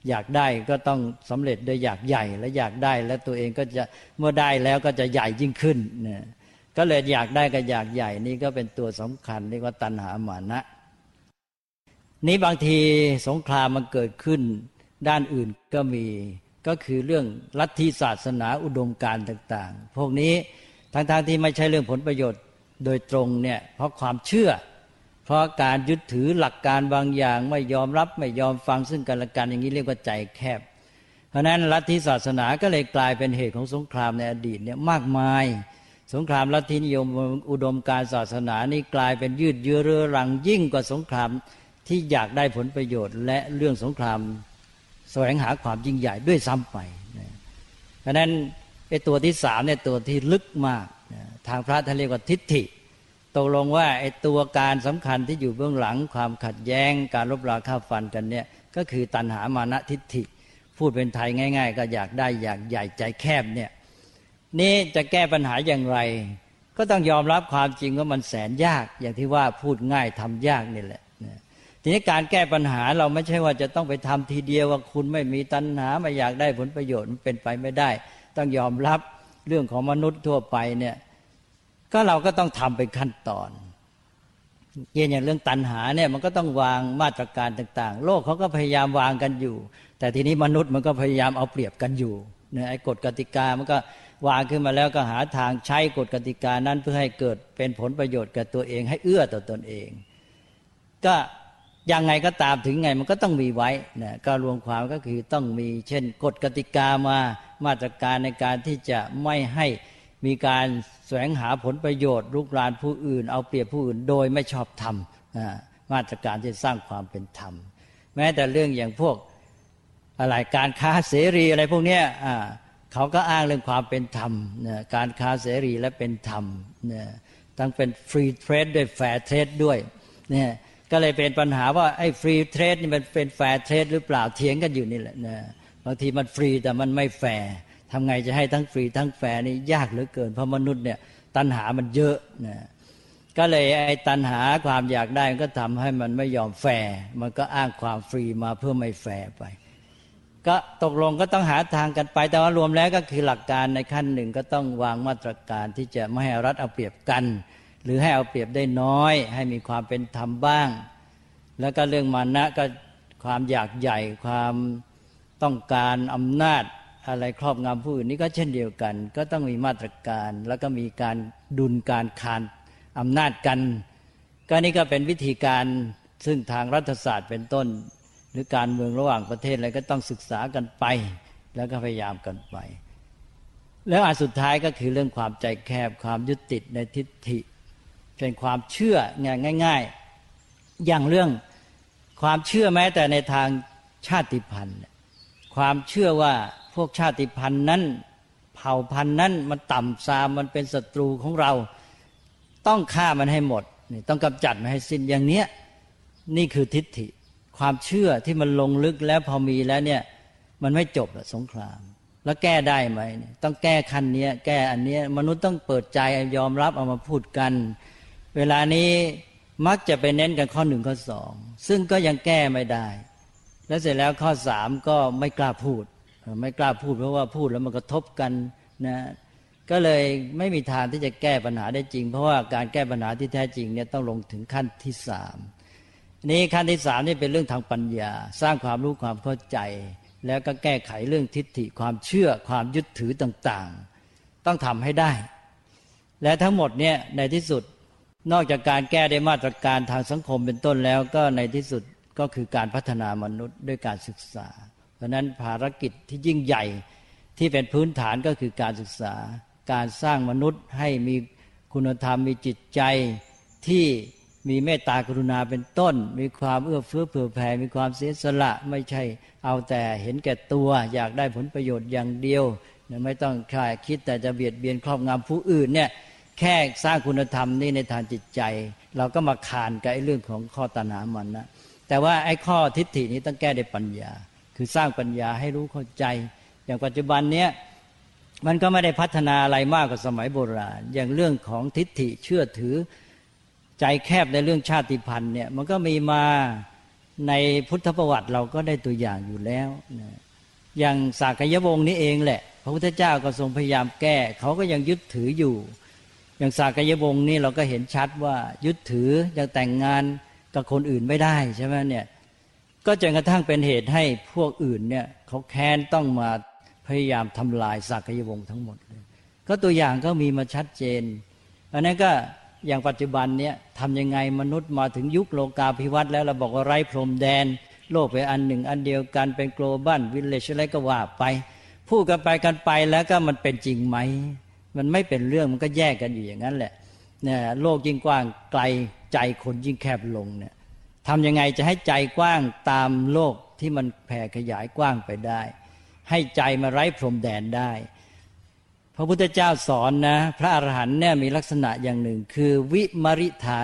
อยากได้ก็ต้องสำเร็จโดยอยากใหญ่และอยากได้และตัวเองก็จะเมื่อได้แล้วก็จะใหญ่ยิ่งขึ้นนะก็เลยอยากได้ก็อยากใหญ่นี่ก็เป็นตัวสำคัญเรียกว่าตัณหามานะ นี้บางทีสงครามมันเกิดขึ้น ด้านอื่นก็มีก็คือเรื่องลัทธิศาสนาอุดมการต่าง ๆ พวกนี้ทั้งๆที่ไม่ใช่เรื่องผลประโยชน์ โดยตรงเนี่ยเพราะความเชื่อ เพราะการยึดถือหลักการบางอย่างไม่ยอมรับไม่ยอมฟังซึ่งกันและกันอย่างนี้เรียกว่าใจแคบ เพราะนั้นลัทธิศาสนาก็เลยกลายเป็นเหตุของสงครามในอดีตเนี่ยมากมาย สงครามลัทธินิยมอุดมการศาสนานี่กลายเป็นยืดเยื้อเรื้อรังยิ่งกว่าสงครามที่อยากได้ผลประโยชน์ และเรื่องสงครามแสวงหาความยิ่งใหญ่ด้วยซ้ำไปเพราะนั้นไอ้ตัวที่สามเนี่ยตัวที่ลึกมาก ทางพระท่านเรียกว่าทิฏฐิตกลงว่าไอ้ตัวการสำคัญที่อยู่เบื้องหลังความขัดแย้งการรบราฆ่าฟันกันเนี่ยก็คือตัณหามานะทิฏฐิ พูดเป็นไทยง่าย ๆ ก็อยากได้อยากใหญ่ใจแคบเนี่ยนี่จะแก้ปัญหาอย่างไร ก็ต้องยอมรับความจริงว่ามันแสนยาก อย่างที่ว่าพูดง่ายทำยากนี่แหละทีนี้การแก้ปัญหาเราไม่ใช่ว่าจะต้องไปทำทีเดียวว่าคุณไม่มีตัณหาไม่อยากได้ผลประโยชน์มันเป็นไปไม่ได้ ต้องยอมรับ เรื่องของมนุษย์ทั่วไปเนี่ยก็เราก็ต้องทำเป็นขั้นตอนเย่นอย่างเรื่องตัณหาเนี่ยมันก็ต้องวางมาตรการต่าง ๆ โลกเขาก็พยายามวางกันอยู่ แต่ทีนี้มนุษย์มันก็พยายามเอาเปรียบกันอยู่เนี่ยไอ้กฎกติกามันก็วางขึ้นมาแล้วก็หาทางใช้กฎกติกานั้นเพื่อให้เกิดเป็นผลประโยชน์กับตัวเองให้เอื้อต่อตอนเอง ก็ ยังไงก็ตามถึงไงมันก็ต้องมีไว้นะก็รวมความก็คือต้องมีเช่นกฎกติกามามาตรการในการที่จะไม่ให้มีการแสวงหาผลประโยชน์ลุกรานผู้อื่น เอาเปรียบผู้อื่นโดยไม่ชอบธรรมมาตรการที่สร้างความเป็นธรรม แม้แต่เรื่องอย่างพวกอะไรการค้าเสรีอะไรพวกนี้เขาก็อ้างเรื่องความเป็นธรรมการค้าเสรีและเป็นธรรมทั้งเป็น free trade ด้วย fair trade ด้วยเนี่ย ก็เลยเป็นปัญหาว่าไอ้ free trade นี่มันเป็น fair trade หรือเปล่าเถียงกันอยู่นี่แหละนะบางทีมันฟรีแต่มันไม่แฟร์ทำไงจะให้ทั้งฟรีทั้งแฟร์นี่ยากเหลือเกินเพราะมนุษย์เนี่ยตัณหามันเยอะนะก็เลยไอ้ตัณหาความอยากได้มันก็ทำให้มันไม่ยอมแฟร์มันก็อ้างความฟรีมาเพื่อไม่แฟร์ไป ก็ตกลงก็ต้องหาทางกันไป แต่ว่ารวมแล้วก็คือหลักการในขั้นหนึ่งก็ต้องวางมาตรการที่จะไม่ให้รัฐเอาเปรียบกัน หรือให้เอาเปรียบได้น้อย ให้มีความเป็นธรรมบ้าง แล้วก็เรื่องมานะก็ความอยากใหญ่ความต้องการอำนาจอะไรครอบงำผู้อื่นนี่ก็เช่นเดียวกัน ก็ต้องมีมาตรการ แล้วก็มีการดุลการคานอำนาจกัน ก็นี่ก็เป็นวิธีการซึ่งทางรัฐศาสตร์เป็นต้น หรือการเมืองระหว่างประเทศอะไรก็ต้องศึกษากันไป แล้วก็พยายามกันไป แล้วอันสุดท้ายก็คือเรื่องความใจแคบความยึดติดในทิฏฐิ เป็นความเชื่อง่ายๆ อย่างเรื่องความเชื่อแม้แต่ในทางชาติพันธุ์ ความเชื่อว่าพวกชาติพันธุ์นั้น เผ่าพันธุ์นั้นมันต่ำซามมันเป็นศัตรูของเรา ต้องฆ่ามันให้หมดนี่ต้องกำจัดมันให้สิ้นอย่างเนี้ยนี่คือทิฏฐิ ความเชื่อที่มันลงลึกแล้วพอมีแล้วเนี่ยมันไม่จบอะสงคราม แล้วแก้ได้ไหมต้องแก้ขั้นนี้แก้อันนี้มนุษย์ต้องเปิดใจยอมรับเอามาพูดกัน เวลานี้มักจะไปเน้นกันข้อหนึ่งข้อสองซึ่งก็ยังแก้ไม่ได้ แล้วเสร็จแล้วข้อสามก็ไม่กล้าพูด ไม่กล้าพูดเพราะว่าพูดแล้วมันกระทบกันนะก็เลยไม่มีทางที่จะแก้ปัญหาได้จริง เพราะว่าการแก้ปัญหาที่แท้จริงเนี่ยต้องลงถึงขั้นที่สามนี้ขั้นที่สามนี่เป็นเรื่องทางปัญญา สร้างความรู้ความเข้าใจ แล้วก็แก้ไขเรื่องทิฏฐิความเชื่อความยึดถือต่างๆ ต้องทำให้ได้ และทั้งหมดเนี่ยในที่สุด นอกจากการแก้ได้มาตรการทางสังคมเป็นต้นแล้วก็ในที่สุดก็คือการพัฒนามนุษย์ด้วยการศึกษา เพราะนั้นภารกิจที่ยิ่งใหญ่ที่เป็นพื้นฐานก็คือการศึกษา การสร้างมนุษย์ให้มีคุณธรรมมีจิตใจที่มีเมตตากรุณาเป็นต้น มีความเอื้อเฟื้อเผื่อแผ่ มีความเสียสละไม่ใช่เอาแต่เห็นแก่ตัว อยากได้ผลประโยชน์อย่างเดียว ไม่ต้องใช่คิดแต่จะเบียดเบียนครอบงำผู้อื่นเนี่ย แค่สร้างคุณธรรมนี่ในทางจิตใจ เราก็มาขานกับไอ้เรื่องของข้อตัณหามันนะแต่ว่าไอ้ข้อทิฏฐินี้ต้องแก้ด้วยปัญญา คือสร้างปัญญาให้รู้เข้าใจ อย่างปัจจุบันเนี้ยมันก็ไม่ได้พัฒนาอะไรมากกว่าสมัยโบราณ อย่างเรื่องของทิฏฐิเชื่อถือใจแคบในเรื่องชาติพันธุ์เนี่ยมันก็มีมาในพุทธประวัติเราก็ได้ตัวอย่างอยู่แล้วนะอย่างสากยวงศ์นี้เองแหละ พระพุทธเจ้าก็ทรงพยายามแก้ เขาก็ยังยึดถืออยู่ อย่างสากยวงศ์นี่เราก็เห็นชัดว่ายึดถือยังแต่งงานกับคนอื่นไม่ได้ใช่ไหมเนี่ยก็จนกระทั่งเป็นเหตุให้พวกอื่นเนี่ยเขาแค้นต้องมาพยายามทำลายสากยวงศ์ทั้งหมดเลยก็ตัวอย่างก็มีมาชัดเจนอันนั้นก็อย่างปัจจุบันเนี่ยทำยังไงมนุษย์มาถึงยุคโลกาภิวัตน์แล้วเราบอกว่าไร้พรมแดน โลกเป็นอันหนึ่ง อันเดียวกันเป็นโกลบอลวิลเลจอะไรก็ว่าไป พูดกันไปกันไปแล้วก็มันเป็นจริงไหม มันไม่เป็นเรื่องมันก็แยกกันอยู่อย่างนั้นแหละเนี่ยโลกยิ่งกว้างไกลใจคนยิ่งแคบลงเนี่ยทำยังไงจะให้ใจกว้างตามโลกที่มันแผ่ขยายกว้างไปได้ ให้ใจมาไร้พรมแดนได้ พระพุทธเจ้าสอนนะ พระอรหันต์เนี่ยมีลักษณะอย่างหนึ่ง คือวิมริทา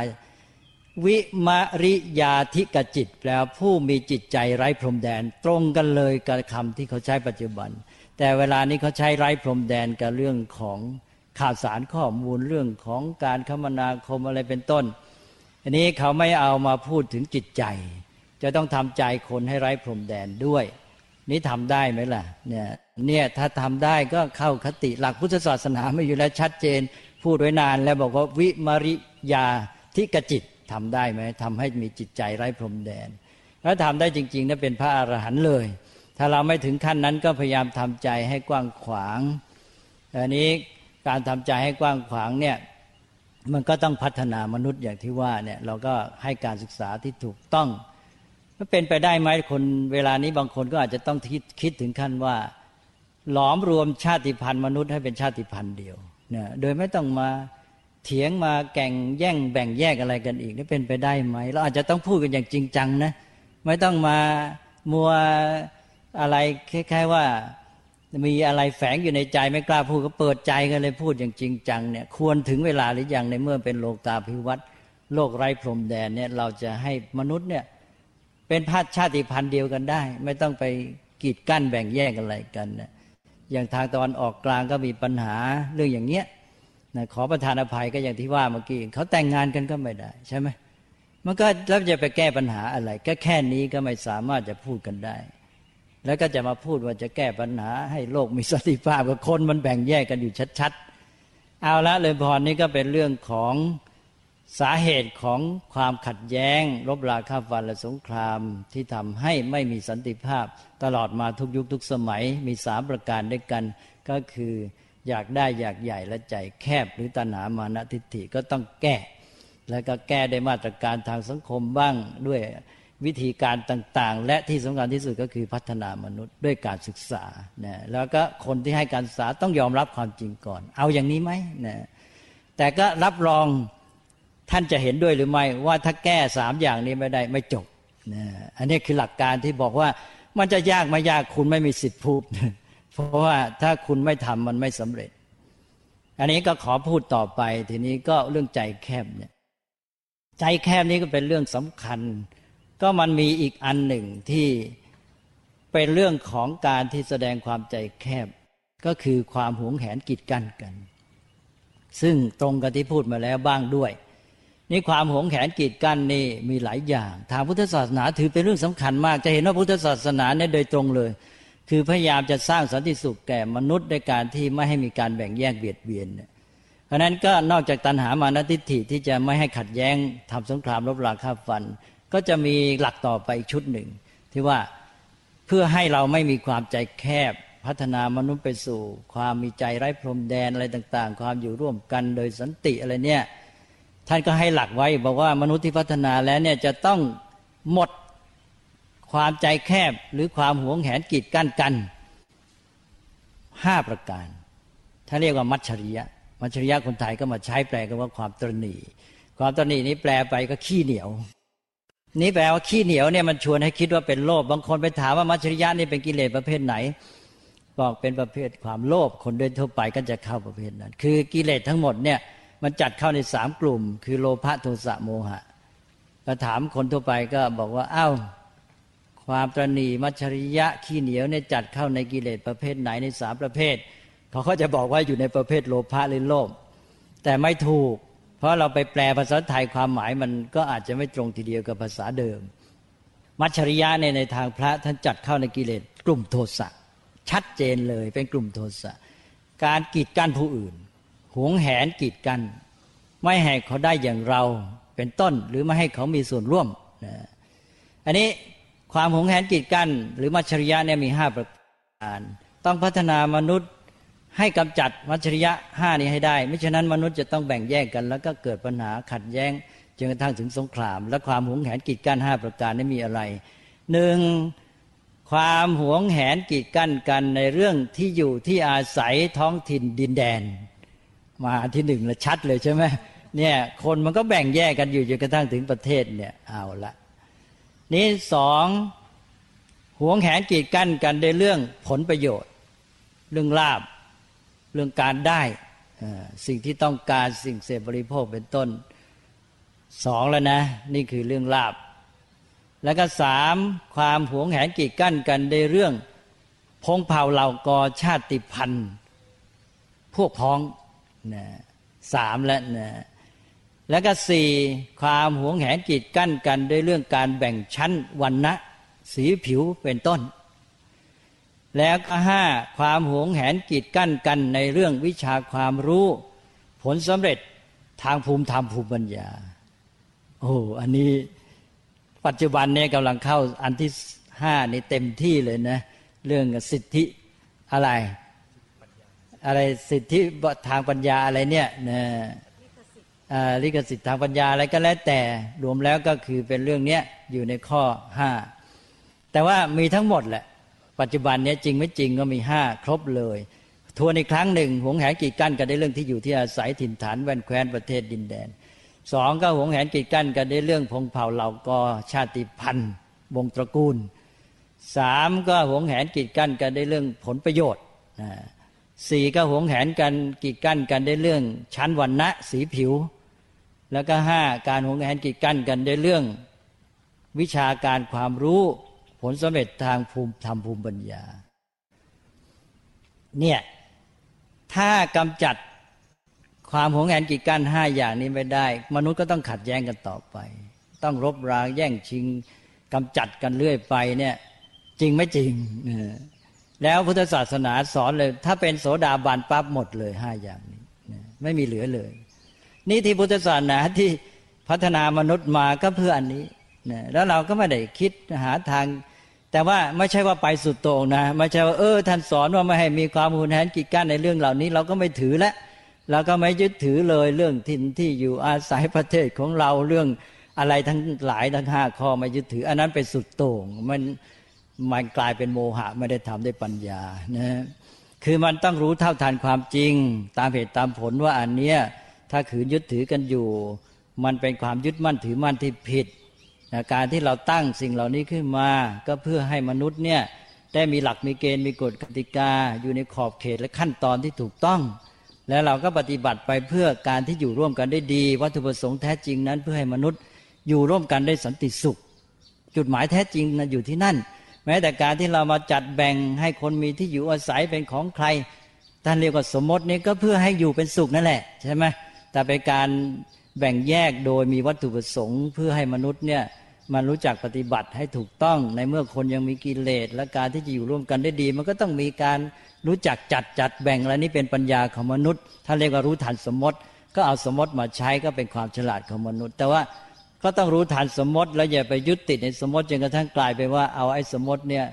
วิมริยาธิกจิตแปลผู้มีจิตใจไร้พรมแดน ตรงกันเลยกับคำที่เขาใช้ปัจจุบัน แต่เวลานี้เขาใช้ไร้พรมแดนกับเรื่องของข่าวสารข้อมูลเรื่องของการคมนาคมอะไรเป็นต้น อันนี้เขาไม่เอามาพูดถึงจิตใจ จะต้องทำใจคนให้ไร้พรมแดนด้วย นี่ทำได้ไหมล่ะเนี่ยเนี่ยถ้าทำได้ก็เข้าคติหลักพุทธศาสนาไม่อยู่แล้วชัดเจน พูดไว้นานแล้วบอกว่าวิมาริยาทิกจิตทำได้ไหมทำให้มีจิตใจไร้พรมแดน แล้วทำได้จริงๆนั่นเป็นพระอรหันต์เลย ถ้าเราไม่ถึงขั้นนั้นก็พยายามทำใจให้กว้างขวางอันนี้การทำใจให้กว้างขวางเนี่ยมันก็ต้องพัฒนามนุษย์อย่างที่ว่าเนี่ยเราก็ให้การศึกษาที่ถูกต้องมันเป็นไปได้ไหมคนเวลานี้บางคนก็อาจจะต้องคิดคิดถึงขั้นว่า หลอมรวมชาติพันธุ์มนุษย์ให้เป็นชาติพันธุ์เดียวเนี่ยโดยไม่ต้องมาเถียงมาแก่งแย่งแบ่งแยกอะไรกันอีกนี่เป็นไปได้ไหมเราอาจจะต้องพูดกันอย่างจริงจังนะไม่ต้องมามัว อะไรคล้ายๆว่ามีอะไรแฝงอยู่ในใจไม่กล้าพูดก็เปิดใจกันเลยพูดอย่างจริงจังเนี่ยควรถึงเวลาหรือยังในเมื่อเป็นโลกาภิวัตน์โลกไร้พรมแดนเนี่ยเราจะให้มนุษย์เนี่ยเป็นพัดชาติพันธุ์เดียวกันได้ ไม่ต้องไปกีดกั้นแบ่งแยกอะไรกันนะอย่างทางตอนออกกลางก็มีปัญหาเรื่องอย่างเนี้ยนะขอประทานอภัยก็อย่างที่ว่าเมื่อกี้เขาแต่งงานกันก็ไม่ได้ใช่ไหมมันก็แล้วจะไปแก้ปัญหาอะไร ก็แค่นี้ก็ไม่สามารถจะพูดกันได้ แล้วก็จะมาพูดว่าจะแก้ปัญหาให้โลกมีสติภาพกับคนมันแบ่งแยกกันอยู่ชัดๆ เอาละเลยพรนี้ก็เป็นเรื่องของสาเหตุของความขัดแย้งรบราฆ่าฟันและสงครามที่ทำให้ไม่มีสันติภาพ ตลอดมาทุกยุคทุกสมัยมีสามประการด้วยกัน ก็คืออยากได้อยากใหญ่และใจแคบหรือตัณหามานะทิฏฐิก็ต้องแก้ แล้วก็แก้ได้มาตรการทางสังคมบ้างด้วย วิธีการต่างๆ และที่สำคัญที่สุดก็คือพัฒนามนุษย์ด้วยการศึกษานะแล้วก็คนที่ให้การศึกษาต้องยอมรับความจริงก่อน เอาอย่างนี้ไหมนะแต่ก็รับรองท่านจะเห็นด้วยหรือไม่ว่าถ้าแก้สามอย่างนี้ไม่ได้ไม่จบนะอันนี้คือหลักการที่บอกว่ามันจะยากไม่ยากคุณไม่มีสิทธิ์พูด เพราะว่าถ้าคุณไม่ทำมันไม่สำเร็จ อันนี้ก็ขอพูดต่อไป ทีนี้ก็เรื่องใจแคบเนี่ยใจแคบนี้ก็เป็นเรื่องสำคัญ ก็มันมีอีกอันหนึ่งที่เป็นเรื่องของการที่แสดงความใจแคบ ก็คือความหวงแหนกีดกันกัน ซึ่งตรงกับที่พูดมาแล้วบ้างด้วย นี่ความหวงแหนกีดกันนี่มีหลายอย่าง ทางพุทธศาสนาถือเป็นเรื่องสำคัญมาก จะเห็นว่าพุทธศาสนาเนี่ยโดยตรงเลย คือพยายามจะสร้างสันติสุขแก่มนุษย์ด้วยการที่ไม่ให้มีการแบ่งแยกเบียดเบียนเนี่ยเพราะนั้นก็นอกจากตัณหามานทิฏฐิที่จะไม่ให้ขัดแย้งทำสงครามรบราฆ่าฟัน ก็จะมีหลักต่อไปชุดหนึ่ง ที่ว่าเพื่อให้เราไม่มีความใจแคบพัฒนามนุษย์ไปสู่ ความมีใจไร้พรมแดนอะไรต่าง ๆ ความอยู่ร่วมกันโดยสันติอะไรเนี่ยท่านก็ให้หลักไว้บอกว่ามนุษย์ที่พัฒนาแล้วเนี่ยจะต้องหมดความใจแคบหรือความหวงแหนกีดกั้นกันห้าประการท่านเรียกว่ามัชชริยะ มัชริยะคนไทยก็มาใช้แปลกันว่าความตรณี ความตรณีนี้แปลไปก็ขี้เหนียว นี่แปลว่าขี้เหนียวเนี่ยมันชวนให้คิดว่าเป็นโลภบางคนไปถามว่ามัชริยะนี่เป็นกิเลสประเภทไหน บอกเป็นประเภทความโลภคนโดยทั่วไปก็จะเข้าประเภทนั้น คือกิเลสทั้งหมดเนี่ยมันจัดเข้าในสามกลุ่ม คือโลภะโทสะโมหะก็ถามคนทั่วไปก็บอกว่าอ้าวความตรณีมัชริยะขี้เหนียวเนี่ยจัดเข้าในกิเลสประเภทไหนในสามประเภทเขาก็จะบอกว่าอยู่ในประเภทโลภะหรือโลภแต่ไม่ถูก เพราะเราไปแปลภาษาไทยความหมายมันก็อาจจะไม่ตรงทีเดียวกับภาษาเดิม มัชริยะในในทางพระท่านจัดเข้าในกิเลสกลุ่มโทสะชัดเจนเลยเป็นกลุ่มโทสะการกีดกันผู้อื่น หวงแหนกีดกันไม่ให้เขาได้อย่างเราเป็นต้น หรือไม่ให้เขามีส่วนร่วมนะอันนี้ความหวงแหนกีดกันหรือมัชริยะเนี่ยมีห้าประการ ต้องพัฒนามนุษย์ ให้กำจัดมัชริยะห้านี้ให้ได้ ไม่ฉะนั้นมนุษย์จะต้องแบ่งแยกกัน แล้วก็เกิดปัญหาขัดแย้งจนกระทั่งถึงสงคราม และความหวงแหนกีดกั้นห้าประการนี้มีอะไรหนึ่งความหวงแหนกีดกั้นกันในเรื่องที่อยู่ที่อาศัยท้องถิ่นดินแดน มาที่หนึ่งละชัดเลยใช่ไหมเนี่ยคนมันก็แบ่งแยกกันอยู่จนกระทั่งถึงประเทศเนี่ยเอาละนี้สองหวงแหนกีดกั้นกันในเรื่องผลประโยชน์ เรื่องลาบ เรื่องการได้สิ่งที่ต้องการสิ่งเสพบริโภคเป็นต้นสองแล้วนะ นี่คือเรื่องลาบ แล้วก็สามความหวงแหนกีดกั้นกันในเรื่อง พงเผ่าเหล่ากอชาติพันธุ์ พวกพ้องนะสามแล้วนะแล้วก็สี่ความหวงแหนกีดกั้นกันด้วยเรื่องการแบ่งชั้นวันนะสีผิวเป็นต้น แล้วก็ห้าความหวงแหนกีดกั้นกันในเรื่องวิชาความรู้ ผลสำเร็จทางภูมิธรรมภูมิปัญญา โอ้อันนี้ปัจจุบันเนี้กำลังเข้าอันที่ห้านี่เต็มที่เลยนะ เรื่องสิทธิอะไร อะไรสิทธิทางปัญญาอะไรเนี่ยนะลิขสิทธิ์ทางปัญญาอะไรก็แล้วแต่รวมแล้วก็คือเป็นเรื่องเนี้ยอยู่ในข้อห้าแต่ว่ามีทั้งหมดแหละ ปัจจุบันนี้จริงไม่จริงก็มีห้าครบเลยทวนอีกครั้งหนึ่งหวงแหนกีดกั้นกันได้เรื่องที่อยู่ที่อาศัยถิ่นฐานแวนแคว้นประเทศดินแดนสองก็หวงแหนกีดกั้นกันได้เรื่องพงเผ่าเหล่ากอชาติพันธุ์วงตระกูลสามก็หวงแหนกีดกั้นกันได้เรื่องผลประโยชน์สี่ก็หวงแหนกันกีดกั้นกันได้เรื่องชั้นวันณะสีผิว แล้วก็ห้าการหวงแหนกีดกั้นกันได้เรื่องวิชาการความรู้ ผลสำเร็จทางภูมิธรรมภูมิปัญญา เนี่ยถ้ากำจัดความหวงแหนกีดกั้นห้าอย่างนี้ไม่ได้ มนุษย์ก็ต้องขัดแย้งกันต่อไป ต้องรบราแย่งชิงกำจัดกันเรื่อยไปเนี่ยจริงไม่จริง แล้วพุทธศาสนาสอนเลย ถ้าเป็นโสดาบันปั๊บหมดเลยห้าอย่างนี้ไม่มีเหลือเลย นี่ที่พุทธศาสนาที่พัฒนามนุษย์มาก็เพื่ออันนี้ แล้วเราก็ไม่ได้คิดหาทาง แต่ว่าไม่ใช่ว่าไปสุดโต่งนะไม่ใช่ว่าเออท่านสอนว่าไม่ให้มีความหุนแหนกิจกั้นในเรื่องเหล่านี้ เราก็ไม่ถือแล้วเราก็ไม่ยึดถือเลยเรื่องทินที่อยู่อาศัยประเทศของเราเรื่องอะไรทั้งหลายทั้งห้าข้อไม่ยึดถือ อันนั้นเป็นสุดโต่งมันมันกลายเป็นโมหะไม่ได้ทำด้วยปัญญานะคือมันต้องรู้เท่าทันความจริง ตามเหตุตามผลว่าอันเนี้ยถ้าขืนยึดถือกันอยู่ มันเป็นความยึดมั่นถือมั่นที่ผิด นะการที่เราตั้งสิ่งเหล่านี้ขึ้นมา ก็เพื่อให้มนุษย์เนี่ยได้มีหลักมีเกณฑ์มีกฎกติกา อยู่ในขอบเขตและขั้นตอนที่ถูกต้อง แล้วเราก็ปฏิบัติไปเพื่อการที่อยู่ร่วมกันได้ดี วัตถุประสงค์แท้จริงนั้น เพื่อให้มนุษย์อยู่ร่วมกันได้สันติสุข จุดหมายแท้จริงนะอยู่ที่นั่น แม้แต่การที่เรามาจัดแบ่งให้คนมีที่อยู่อาศัยเป็นของใครท่านเรียกว่าสมมตินี้ก็เพื่อให้อยู่เป็นสุขนั่นแหละใช่ไหมแต่เป็นการแบ่งแยกโดยมีวัตถุประสงค์ เพื่อให้มนุษย์เนี่ย มันรู้จักปฏิบัติให้ถูกต้อง ในเมื่อคนยังมีกิเลสและการที่จะอยู่ร่วมกันได้ดี มันก็ต้องมีการรู้จักจัดจัดแบ่งอะไรนี้เป็นปัญญาของมนุษย์ท่านเรียกว่ารู้ทันสมมติ ก็เอาสมมติมาใช้ก็เป็นความฉลาดของมนุษย์ แต่ว่าก็ต้องรู้ทันสมมติ แล้วอย่าไปยึดติดในสมมติจนกระทั่งกลายไปว่าเอาไอ้สมมติเนี่ย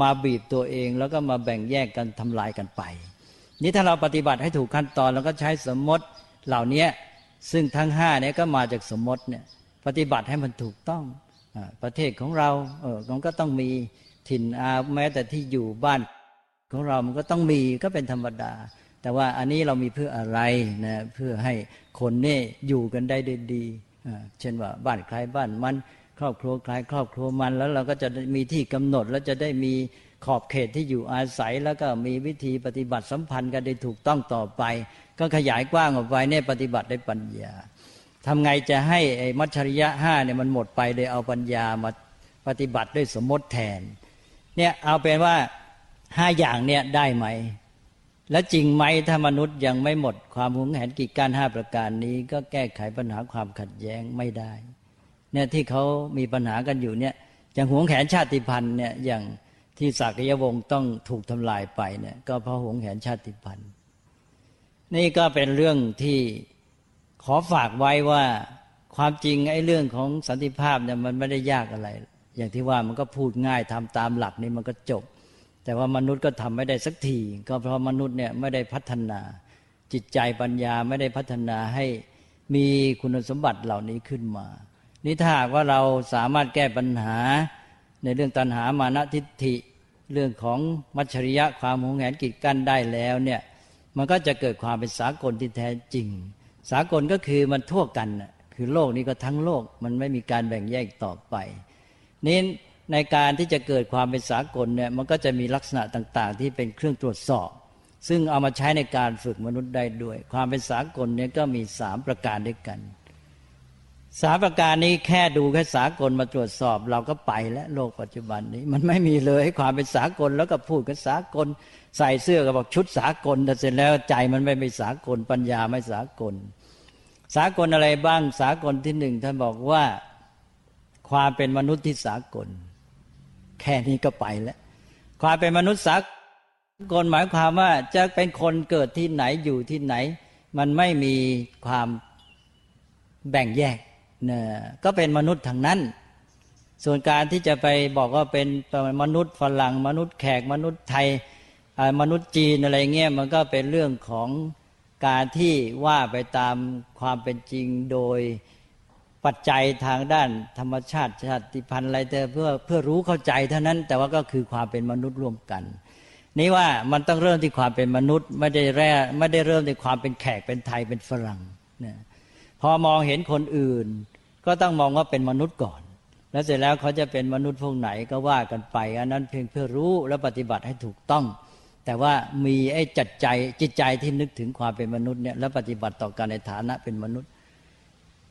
มาบีบตัวเองแล้วก็มาแบ่งแยกกันทำลายกันไป นี่ถ้าเราปฏิบัติให้ถูกขั้นตอนเราก็ใช้สมมติเหล่านี้ซึ่งทั้งห้าเนี่ยก็มาจากสมมติเนี่ยปฏิบัติให้มันถูกต้อง ประเทศของเราเออมันก็ต้องมีถิ่นอาแม้แต่ที่อยู่บ้านของเรามันก็ต้องมีก็เป็นธรรมดา แต่ว่าอันนี้เรามีเพื่ออะไรนะเพื่อให้คนนี่อยู่กันได้ดีเช่นว่าบ้านใครบ้านมันครอบครัวใครครอบครัวมันแล้วเราก็จะมีที่กำหนด แล้วจะได้มีขอบเขตที่อยู่อาศัย แล้วก็มีวิธีปฏิบัติสัมพันธ์กันได้ถูกต้องต่อไป ก็ขยายกว้างออกไปเนี่ยปฏิบัติได้ปัญญา ทำไงจะให้ไอ้มัชริยะห้าเนี่ยมันหมดไปโดยเอาปัญญามาปฏิบัติด้วยสมมติแทน เนี่ยเอาเป็นว่าห้าอย่างเนี่ยได้ไหม และจริงไหมถ้ามนุษย์ยังไม่หมดความหวงแหนกิจการห้าประการนี้ ก็แก้ไขปัญหาความขัดแย้งไม่ได้ เนี่ยที่เขามีปัญหากันอยู่เนี่ยอย่างหวงแหนชาติพันธุ์เนี่ยอย่างที่สักยวงศ์ต้องถูกทำลายไปเนี่ยก็เพราะหวงแหนชาติพันธุ์ นี่ก็เป็นเรื่องที่ ขอฝากไว้ว่าความจริงไอ้เรื่องของสันติภาพเนี่ยมันไม่ได้ยากอะไร อย่างที่ว่ามันก็พูดง่ายทำตามหลักนี่มันก็จบ แต่ว่ามนุษย์ก็ทำไม่ได้สักที ก็เพราะมนุษย์เนี่ยไม่ได้พัฒนา จิตใจปัญญาไม่ได้พัฒนาให้มีคุณสมบัติเหล่านี้ขึ้นมา นี่ถ้าหากว่าเราสามารถแก้ปัญหาในเรื่องตัณหามานะทิฏฐิเรื่องของมัชริยะความหงแหนกิจกั้นได้แล้วเนี่ยมันก็จะเกิดความเป็นสากลที่แท้จริง สากลก็คือมันทั่วกันคือโลกนี้ก็ทั้งโลกมันไม่มีการแบ่งแยกต่อไปนี้ในการที่จะเกิดความเป็นสากลเนี่ยมันก็จะมีลักษณะต่าง ๆ ที่เป็นเครื่องตรวจสอบ ซึ่งเอามาใช้ในการฝึกมนุษย์ได้ด้วย ความเป็นสากลเนี่ยก็มีสามประการด้วยกันสามประการนี้แค่ดูแค่สากลมาตรวจสอบ เราก็ไปแล้วโลกปัจจุบันนี้ มันไม่มีเลยความเป็นสากลแล้วก็พูดกันสากล ใส่เสื้อก็บอกชุดสากลแต่เสร็จแล้วใจมันไม่เป็นสากล ปัญญาไม่สากล สากลอะไรบ้างสากลที่หนึ่งท่านบอกว่าความเป็นมนุษย์ที่สากล แค่นี้ก็ไปแล้ว ความเป็นมนุษย์สากลหมายความว่าจะเป็นคนเกิดที่ไหนอยู่ที่ไหน มันไม่มีความแบ่งแยกเนี่ยก็เป็นมนุษย์ทางนั้น ส่วนการที่จะไปบอกว่าเป็นมนุษย์ฝรั่งมนุษย์แขกมนุษย์ไทย มนุษย์จีนอะไรเงี้ยมันก็เป็นเรื่องของการที่ว่าไปตามความเป็นจริงโดยปัจจัยทางด้านธรรมชาติชาติพันธุ์อะไรแต่เพื่อเพื่อรู้เข้าใจเท่านั้น แต่ว่าก็คือความเป็นมนุษย์ร่วมกัน นี่ว่ามันต้องเริ่มที่ความเป็นมนุษย์ไม่ได้แร่ไม่ได้เริ่มที่ความเป็นแขกเป็นไทยเป็นฝรั่งเนี่ยพอมองเห็นคนอื่น ก็ต้องมองว่าเป็นมนุษย์ก่อน แล้วเสร็จแล้วเขาจะเป็นมนุษย์พวกไหนก็ว่ากันไป อันนั้นเพียงเพื่อรู้และปฏิบัติให้ถูกต้อง แต่ว่ามีไอ้จัดใจจิตใจที่นึกถึงความเป็นมนุษย์เนี่ยแล้วปฏิบัติต่อการในฐานะเป็นมนุษย์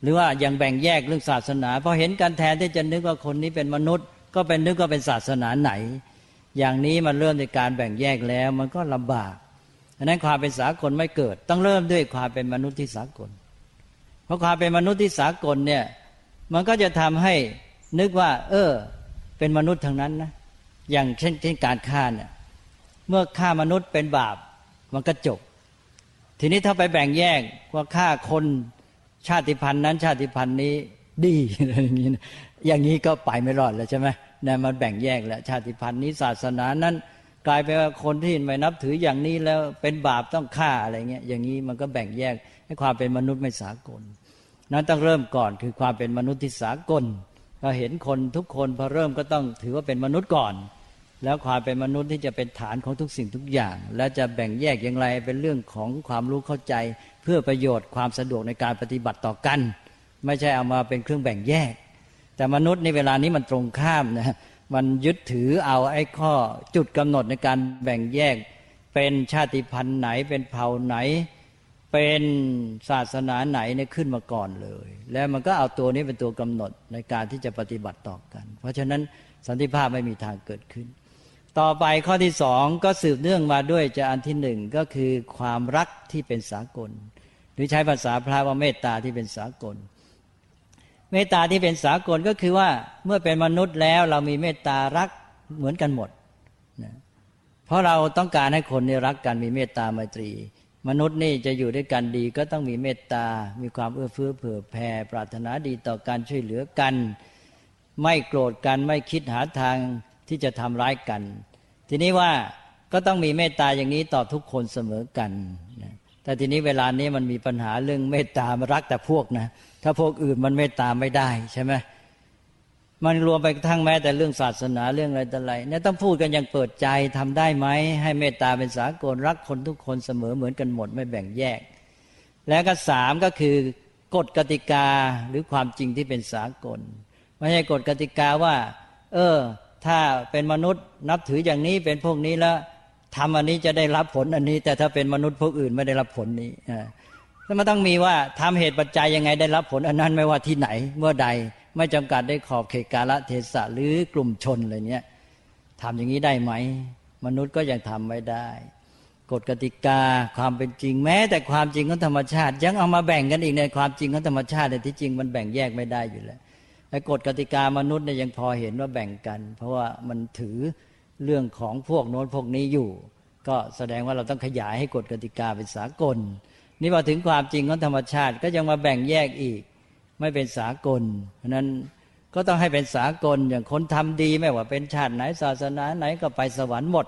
หรือว่ายังแบ่งแยกเรื่องศาสนาพอเห็นกันแทนที่จะนึกว่าคนนี้เป็นมนุษย์ ก็เป็นนึกว่าเป็นศาสนาไหน อย่างนี้มันเริ่มในการแบ่งแยกแล้วมันก็ลำบากดังนั้นความเป็นสากลไม่เกิด ต้องเริ่มด้วยความเป็นมนุษย์ที่สากล เพราะความเป็นมนุษย์ที่สากลเนี่ยมันก็จะทำให้นึกว่า เออ เป็นมนุษย์ทางนั้นนะอย่างเช่นเช่นการฆ่าเนี่ย เมื่อฆ่ามนุษย์เป็นบาปมันก็จบ ทีนี้ถ้าไปแบ่งแยกว่าฆ่าคนชาติพันธุ์นั้นชาติพันธุ์นี้ดีอะไรอย่างนี้อย่างนี้ก็ไปไม่รอดแล้วใช่ไหมเนี่ยมันแบ่งแยกแล้วชาติพันธุ์นี้ศาสนานั้น กลายเป็นว่าคนที่ไม่นับถืออย่างนี้แล้วเป็นบาปต้องฆ่าอะไรเงี้ยอย่างนี้มันก็แบ่งแยกให้ความเป็นมนุษย์ไม่สากล นั้นต้องเริ่มก่อนคือความเป็นมนุษย์ที่สากลเราเห็นคนทุกคนพอเริ่มก็ต้องถือว่าเป็นมนุษย์ก่อน แล้วความเป็นมนุษย์ที่จะเป็นฐานของทุกสิ่งทุกอย่าง และจะแบ่งแยกอย่างไรเป็นเรื่องของความรู้เข้าใจ เพื่อประโยชน์ความสะดวกในการปฏิบัติต่อกัน ไม่ใช่เอามาเป็นเครื่องแบ่งแยก แต่มนุษย์ในเวลานี้มันตรงข้ามนะมันยึดถือเอาไอ้ข้อจุดกำหนดในการแบ่งแยก เป็นชาติพันธุ์ไหนเป็นเผ่าไหน เป็นศาสนาไหนเนี่ยขึ้นมาก่อนเลย แล้วมันก็เอาตัวนี้เป็นตัวกำหนดในการที่จะปฏิบัติต่อกัน เพราะฉะนั้นสันติภาพไม่มีทางเกิดขึ้น ต่อไปข้อที่สองก็สืบเนื่องมาด้วยจะอันที่หนึ่งก็คือความรักที่เป็นสากล หรือใช้ภาษาพระว่าเมตตาที่เป็นสากล เมตตาที่เป็นสากลก็คือว่าเมื่อเป็นมนุษย์แล้วเรามีเมตตารักเหมือนกันหมดนะเพราะเราต้องการให้คนนี่รักกันมีเมตตาไมตรี มนุษย์นี่จะอยู่ด้วยกันดีก็ต้องมีเมตตา มีความเอื้อเฟื้อเผื่อแผ่ปรารถนาดีต่อการช่วยเหลือกัน ไม่โกรธกันไม่คิดหาทาง ที่จะทำร้ายกัน ทีนี้ว่าก็ต้องมีเมตตาอย่างนี้ต่อทุกคนเสมอกันนะแต่ทีนี้เวลานี้มันมีปัญหาเรื่องเมตตามารักแต่พวกนะ ถ้าพวกอื่นมันเมตตาไม่ได้ใช่ไหมมันรวมไปทั้งแม้แต่เรื่องศาสนาเรื่องอะไรต่ออะไรเนี่ยต้องพูดกันอย่างเปิดใจทำได้ไหมให้เมตตาเป็นสากลรักคนทุกคนเสมอเหมือนกันหมดไม่แบ่งแยก แล้วก็สามก็คือกฎกติกาหรือความจริงที่เป็นสากลไม่ใช่กฎกติกาว่า เออ ถ้าเป็นมนุษย์นับถืออย่างนี้เป็นพวกนี้แล้วทำอันนี้จะได้รับผลอันนี้ แต่ถ้าเป็นมนุษย์พวกอื่นไม่ได้รับผลนี้แล้วมันต้องมีว่าทำเหตุปัจจัยยังไงได้รับผลอันนั้นไม่ว่าที่ไหนเมื่อใดไม่จำกัดได้ขอบเขตกาลเทศะหรือกลุ่มชนอะไรเนี้ยทำอย่างนี้ได้ไหม มนุษย์ก็ยังทำไม่ได้ กฎกติกาความเป็นจริงแม้ แต่ความจริงของธรรมชาติ ยังเอามาแบ่งกันอีกในความจริงของธรรมชาติแต่ที่จริงมันแบ่งแยกไม่ได้อยู่แล้ว ไอ้กฎกติกามนุษย์เนี่ยยังพอเห็นว่าแบ่งกัน เพราะว่ามันถือเรื่องของพวกโน้นพวกนี้อยู่ ก็แสดงว่าเราต้องขยายให้กฎกติกาเป็นสากล นี่พอถึงความจริงของธรรมชาติก็ยังมาแบ่งแยกอีก ไม่เป็นสากลเพราะนั้นก็ต้องให้เป็นสากลอย่างคนทำดีไม่ว่าเป็นชาติไหนศาสนาไหนก็ไปสวรรค์หมด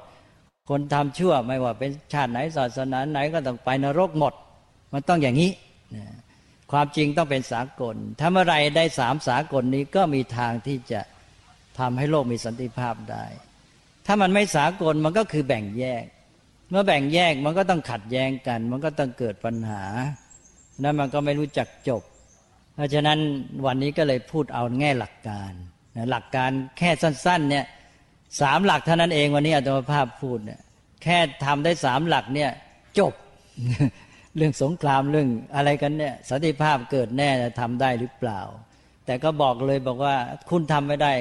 คนทำชั่วไม่ว่าเป็นชาติไหนศาสนาไหนก็ต้องไปนรกหมด มันต้องอย่างนี้ ความจริงต้องเป็นสากลถ้าเมื่อไรได้สามสากลนี้ก็มีทางที่จะทำให้โลกมีสันติภาพได้ ถ้ามันไม่สากลมันก็คือแบ่งแยก เมื่อแบ่งแยกมันก็ต้องขัดแย้งกัน มันก็ต้องเกิดปัญหา นั้นมันก็ไม่รู้จักจบ เพราะฉะนั้นวันนี้ก็เลยพูดเอาแง่หลักการหลักการแค่สั้นๆเนี่ยสามหลักเท่านั้นเองวันนี้อาตมาภาพพูดเนี่ยแค่ทำได้สามหลักเนี่ยจบ เรื่องสงครามเรื่องอะไรกันเนี่ยสันติภาพเกิดแน่จะทำได้หรือเปล่า แต่ก็บอกเลยบอกว่าคุณทำไม่ได้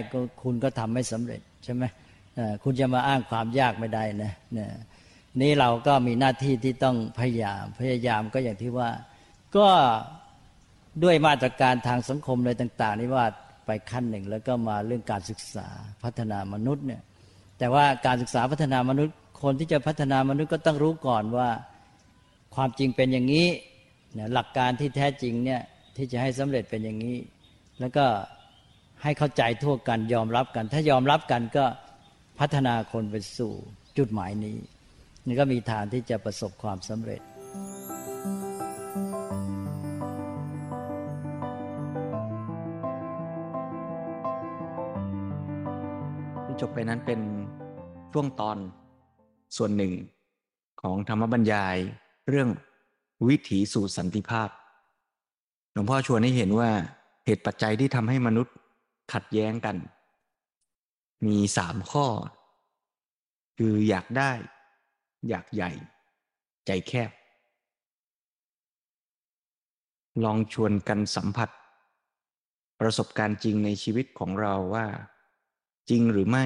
คุณก็ทำไม่สำเร็จใช่ไหมคุณจะมาอ้างความยากไม่ได้นะนี่เราก็มีหน้าที่ที่ต้องพยายาม พยายามก็อย่างที่ว่า ก็ด้วยมาตรการทางสังคมอะไรต่าง ๆ นี่ว่าไปขั้นหนึ่งแล้วก็มาเรื่องการศึกษาพัฒนามนุษย์เนี่ยแต่ว่าการศึกษาพัฒนามนุษย์ คนที่จะพัฒนามนุษย์ก็ต้องรู้ก่อนว่า ความจริงเป็นอย่างนี้เนี่ยหลักการที่แท้จริงเนี่ยที่จะให้สำเร็จเป็นอย่างนี้ แล้วก็ให้เข้าใจทั่วกันยอมรับกัน ถ้ายอมรับกันก็พัฒนาคนไปสู่จุดหมายนี้นี่ก็มีทางที่จะประสบความสำเร็จจบไปนั้นเป็นช่วงตอนส่วนหนึ่งของธรรมบรรยาย เรื่องวิถีสู่สันติภาพ หลวงพ่อชวนให้เห็นว่าเหตุปัจจัยที่ทำให้มนุษย์ขัดแย้งกัน มีสามข้อ คืออยากได้ อยากใหญ่ ใจแคบ ลองชวนกันสัมผัส ประสบการณ์จริงในชีวิตของเราว่า จริงหรือไม่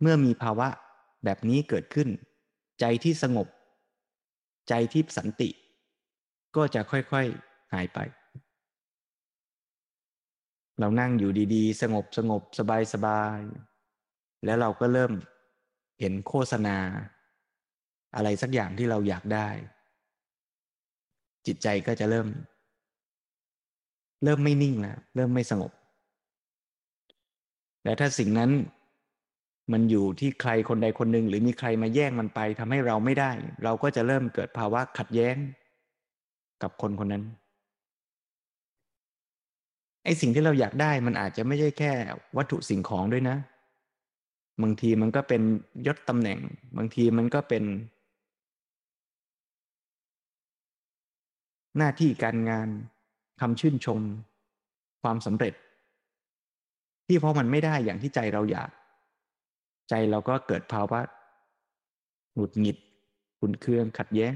เมื่อมีภาวะแบบนี้เกิดขึ้น ใจที่สงบ ใจที่สันติ ก็จะค่อยๆหายไป เรานั่งอยู่ดีๆ สงบสงบสบายสบายแล้วเราก็เริ่มเห็นโฆษณา อะไรสักอย่างที่เราอยากได้ จิตใจก็จะเริ่ม เริ่มไม่นิ่งแล้ว เริ่มไม่สงบแต่ถ้าสิ่งนั้น มันอยู่ที่ใครคนใดคนหนึ่งหรือมีใครมาแย่งมันไปทำให้เราไม่ได้ เราก็จะเริ่มเกิดภาวะขัดแย้ง กับคนคนนั้นไอสิ่งที่เราอยากได้มันอาจจะไม่ใช่แค่วัตถุสิ่งของด้วยนะ บางทีมันก็เป็นยศตำแหน่ง บางทีมันก็เป็น หน้าที่การงานคำชื่นชม ความสำเร็จ ที่เพราะมันไม่ได้อย่างที่ใจเราอยาก ใจเราก็เกิดภาวะหงุดหงิดขุนเคืองขัดแย้ง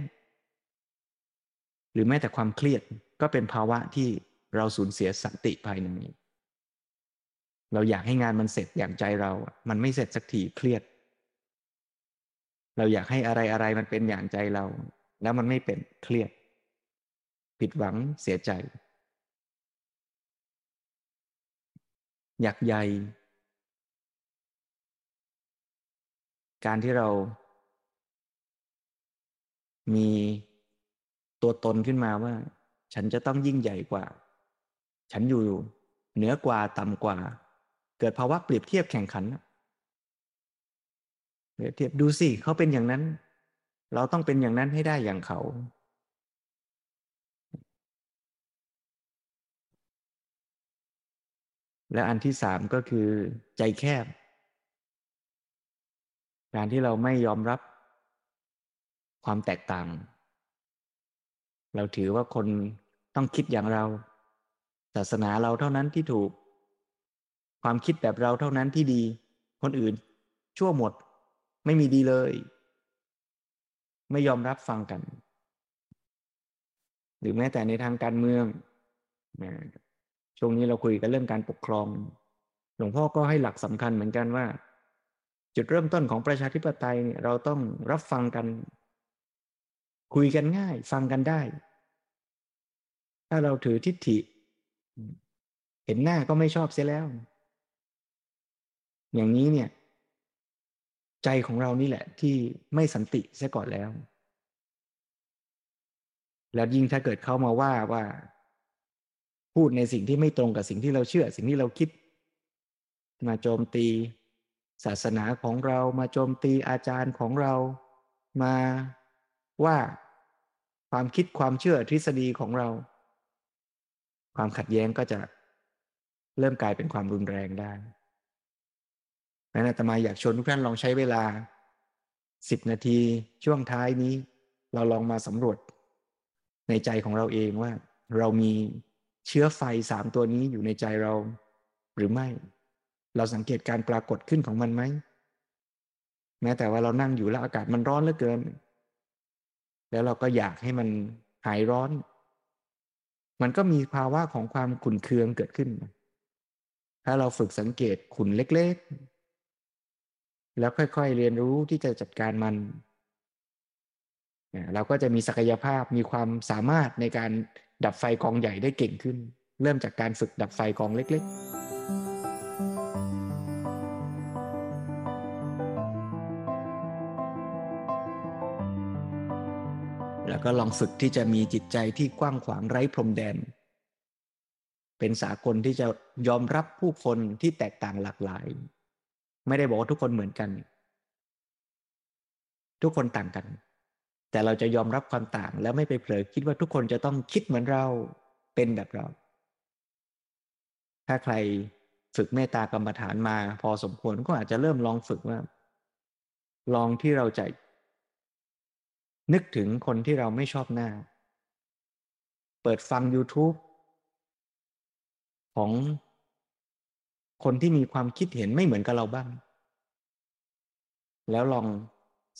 หรือแม้แต่ความเครียดก็เป็นภาวะที่เราสูญเสียสันติภายในเราอยากให้งานมันเสร็จอย่างใจเรา มันไม่เสร็จสักทีเครียด เราอยากให้อะไรอะไรมันเป็นอย่างใจเรา แล้วมันไม่เป็นเครียด ผิดหวังเสียใจ อยากให การที่เรามีตัวตนขึ้นมาว่า ฉันจะต้องยิ่งใหญ่กว่า ฉันอยู่เหนือกว่าต่ำกว่า เกิดภาวะเปรียบเทียบแข่งขันเปรียบเทียบดูสิเขาเป็นอย่างนั้น เราต้องเป็นอย่างนั้นให้ได้อย่างเขา และอันที่สามก็คือใจแคบ การที่เราไม่ยอมรับความแตกต่าง เราถือว่าคนต้องคิดอย่างเรา ศาสนาเราเท่านั้นที่ถูก ความคิดแบบเราเท่านั้นที่ดี คนอื่นชั่วหมด ไม่มีดีเลย ไม่ยอมรับฟังกัน หรือแม้แต่ในทางการเมืองช่วงนี้เราคุยกันเรื่องการปกครอง หลวงพ่อก็ให้หลักสำคัญเหมือนกันว่า จุดเริ่มต้นของประชาธิปไตยเนี่ยเราต้องรับฟังกัน คุยกันง่าย ฟังกันได้ ถ้าเราถือทิฏฐิ เห็นหน้าก็ไม่ชอบเสียแล้ว อย่างนี้เนี่ย ใจของเรานี่แหละ ที่ไม่สันติเสียก่อนแล้ว แล้วยิ่งถ้าเกิดเขามาว่าว่า พูดในสิ่งที่ไม่ตรงกับสิ่งที่เราเชื่อ สิ่งที่เราคิด มาโจมตี ศาสนาของเรามาโจมตีอาจารย์ของเรามาว่าความคิดความเชื่อทฤษฎีของเรา ความขัดแย้งก็จะเริ่มกลายเป็นความรุนแรงได้นั้นอาตมาอยากชวนทุกท่านลองใช้เวลาสิบนาทีช่วงท้ายนี้ เราลองมาสำรวจ ในใจของเราเองว่า เรามีเชื้อไฟสามตัวนี้อยู่ในใจเราหรือไม่ เราสังเกตการปรากฏขึ้นของมันไหมแม้แต่ว่าเรานั่งอยู่แล้วอากาศมันร้อนเหลือเกิน แล้วเราก็อยากให้มันหายร้อน มันก็มีภาวะของความขุ่นเคืองเกิดขึ้น ถ้าเราฝึกสังเกตขุนเล็กๆ แล้วค่อยๆเรียนรู้ที่จะจัดการมัน เราก็จะมีศักยภาพมีความสามารถในการดับไฟกองใหญ่ได้เก่งขึ้น เริ่มจากการฝึกดับไฟกองเล็ก ๆ แล้วก็ลองฝึกที่จะมีจิตใจที่กว้างขวางไร้พรมแดน เป็นสากลที่จะยอมรับผู้คนที่แตกต่างหลากหลาย ไม่ได้บอกว่าทุกคนเหมือนกัน ทุกคนต่างกัน แต่เราจะยอมรับความต่างแล้วไม่ไปเผลอคิดว่าทุกคนจะต้องคิดเหมือนเราเป็นแบบเรา ถ้าใครฝึกเมตตากรรมฐานมาพอสมควรก็อาจจะเริ่มลองฝึกว่า ลองที่เราจะ นึกถึงคนที่เราไม่ชอบหน้า เปิดฟัง YouTube ของคนที่มีความคิดเห็นไม่เหมือนกับเราบ้าง แล้วลอง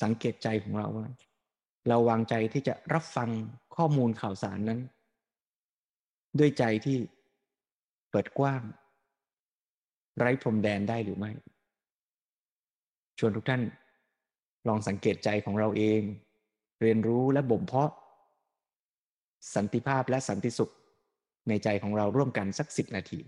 สังเกตใจของเราว่า เราวางใจที่จะรับฟังข้อมูลข่าวสารนั้น ด้วยใจที่เปิดกว้าง ไร้พรมแดนได้หรือไม่ ชวนทุกท่านลองสังเกตใจของเราเอง เรียนรู้และบ่มเพาะ สันติภาพและสันติสุขในใจของเราร่วมกันสักสิบนาที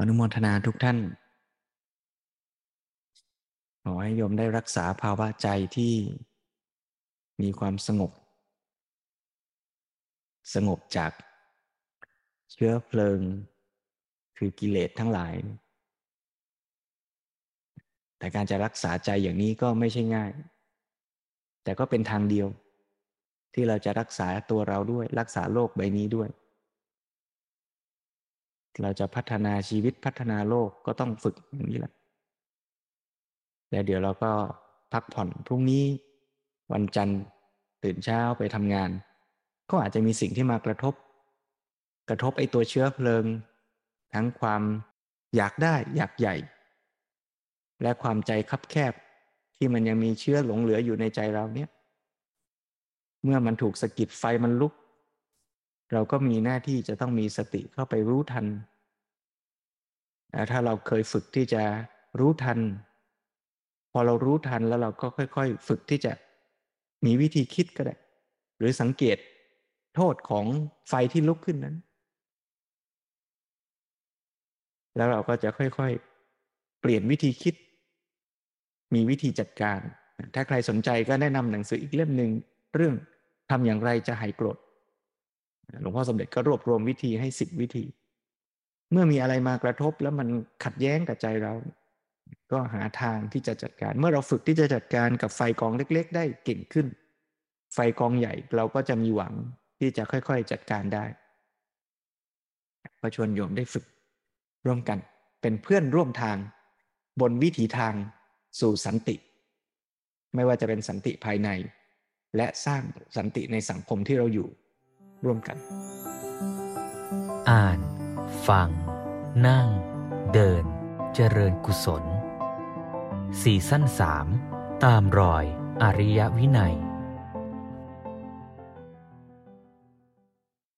อนุโมทนาทุกท่าน ขอให้โยมได้รักษาภาวะใจที่มีความสงบ สงบจากเชื้อเพลิง คือกิเลสทั้งหลาย แต่การจะรักษาใจอย่างนี้ก็ไม่ใช่ง่าย แต่ก็เป็นทางเดียว ที่เราจะรักษาตัวเราด้วย รักษาโลกใบนี้ด้วย เราจะพัฒนาชีวิตพัฒนาโลกก็ต้องฝึกอย่างนี้แหละแล้วเดี๋ยวเราก็พักผ่อนพรุ่งนี้วันจันทร์ตื่นเช้าไปทำงาน ก็อาจจะมีสิ่งที่มากระทบ กระทบไอ้ตัวเชื้อเพลิง ทั้งความอยากได้อยากใหญ่ และความใจคับแคบที่มันยังมีเชื้อหลงเหลืออยู่ในใจเราเนี่ย เมื่อมันถูกสะกิดไฟมันลุก เราก็มีหน้าที่จะต้องมีสติเข้าไปรู้ทัน ถ้าเราเคยฝึกที่จะรู้ทัน พอเรารู้ทันแล้วเราก็ค่อย ๆ ฝึกที่จะมีวิธีคิดก็ได้ หรือสังเกตโทษของไฟที่ลุกขึ้นนั้น แล้วเราก็จะค่อยๆ เปลี่ยนวิธีคิด มีวิธีจัดการ ถ้าใครสนใจก็แนะนำหนังสืออีกเล่มหนึ่งเรื่องทำอย่างไรจะหายโกรธ หลวงพ่อสมเด็จก็รวบรวมวิธีให้สิบวิธี เมื่อมีอะไรมากระทบแล้วมันขัดแย้งกับใจเรา ก็หาทางที่จะจัดการ เมื่อเราฝึกที่จะจัดการกับไฟกองเล็ก ๆ ได้เก่งขึ้น ไฟกองใหญ่เราก็จะมีหวังที่จะค่อย ๆ จัดการได้ก็ชวนโยมได้ฝึก ร่วมกันเป็นเพื่อนร่วมทาง บนวิถีทางสู่สันติ ไม่ว่าจะเป็นสันติภายใน และสร้างสันติในสังคมที่เราอยู่ ร่วมกัน อ่าน ฟัง นั่ง เดิน เจริญกุศล สี่สั้นสาม ตามรอย อริยวินัย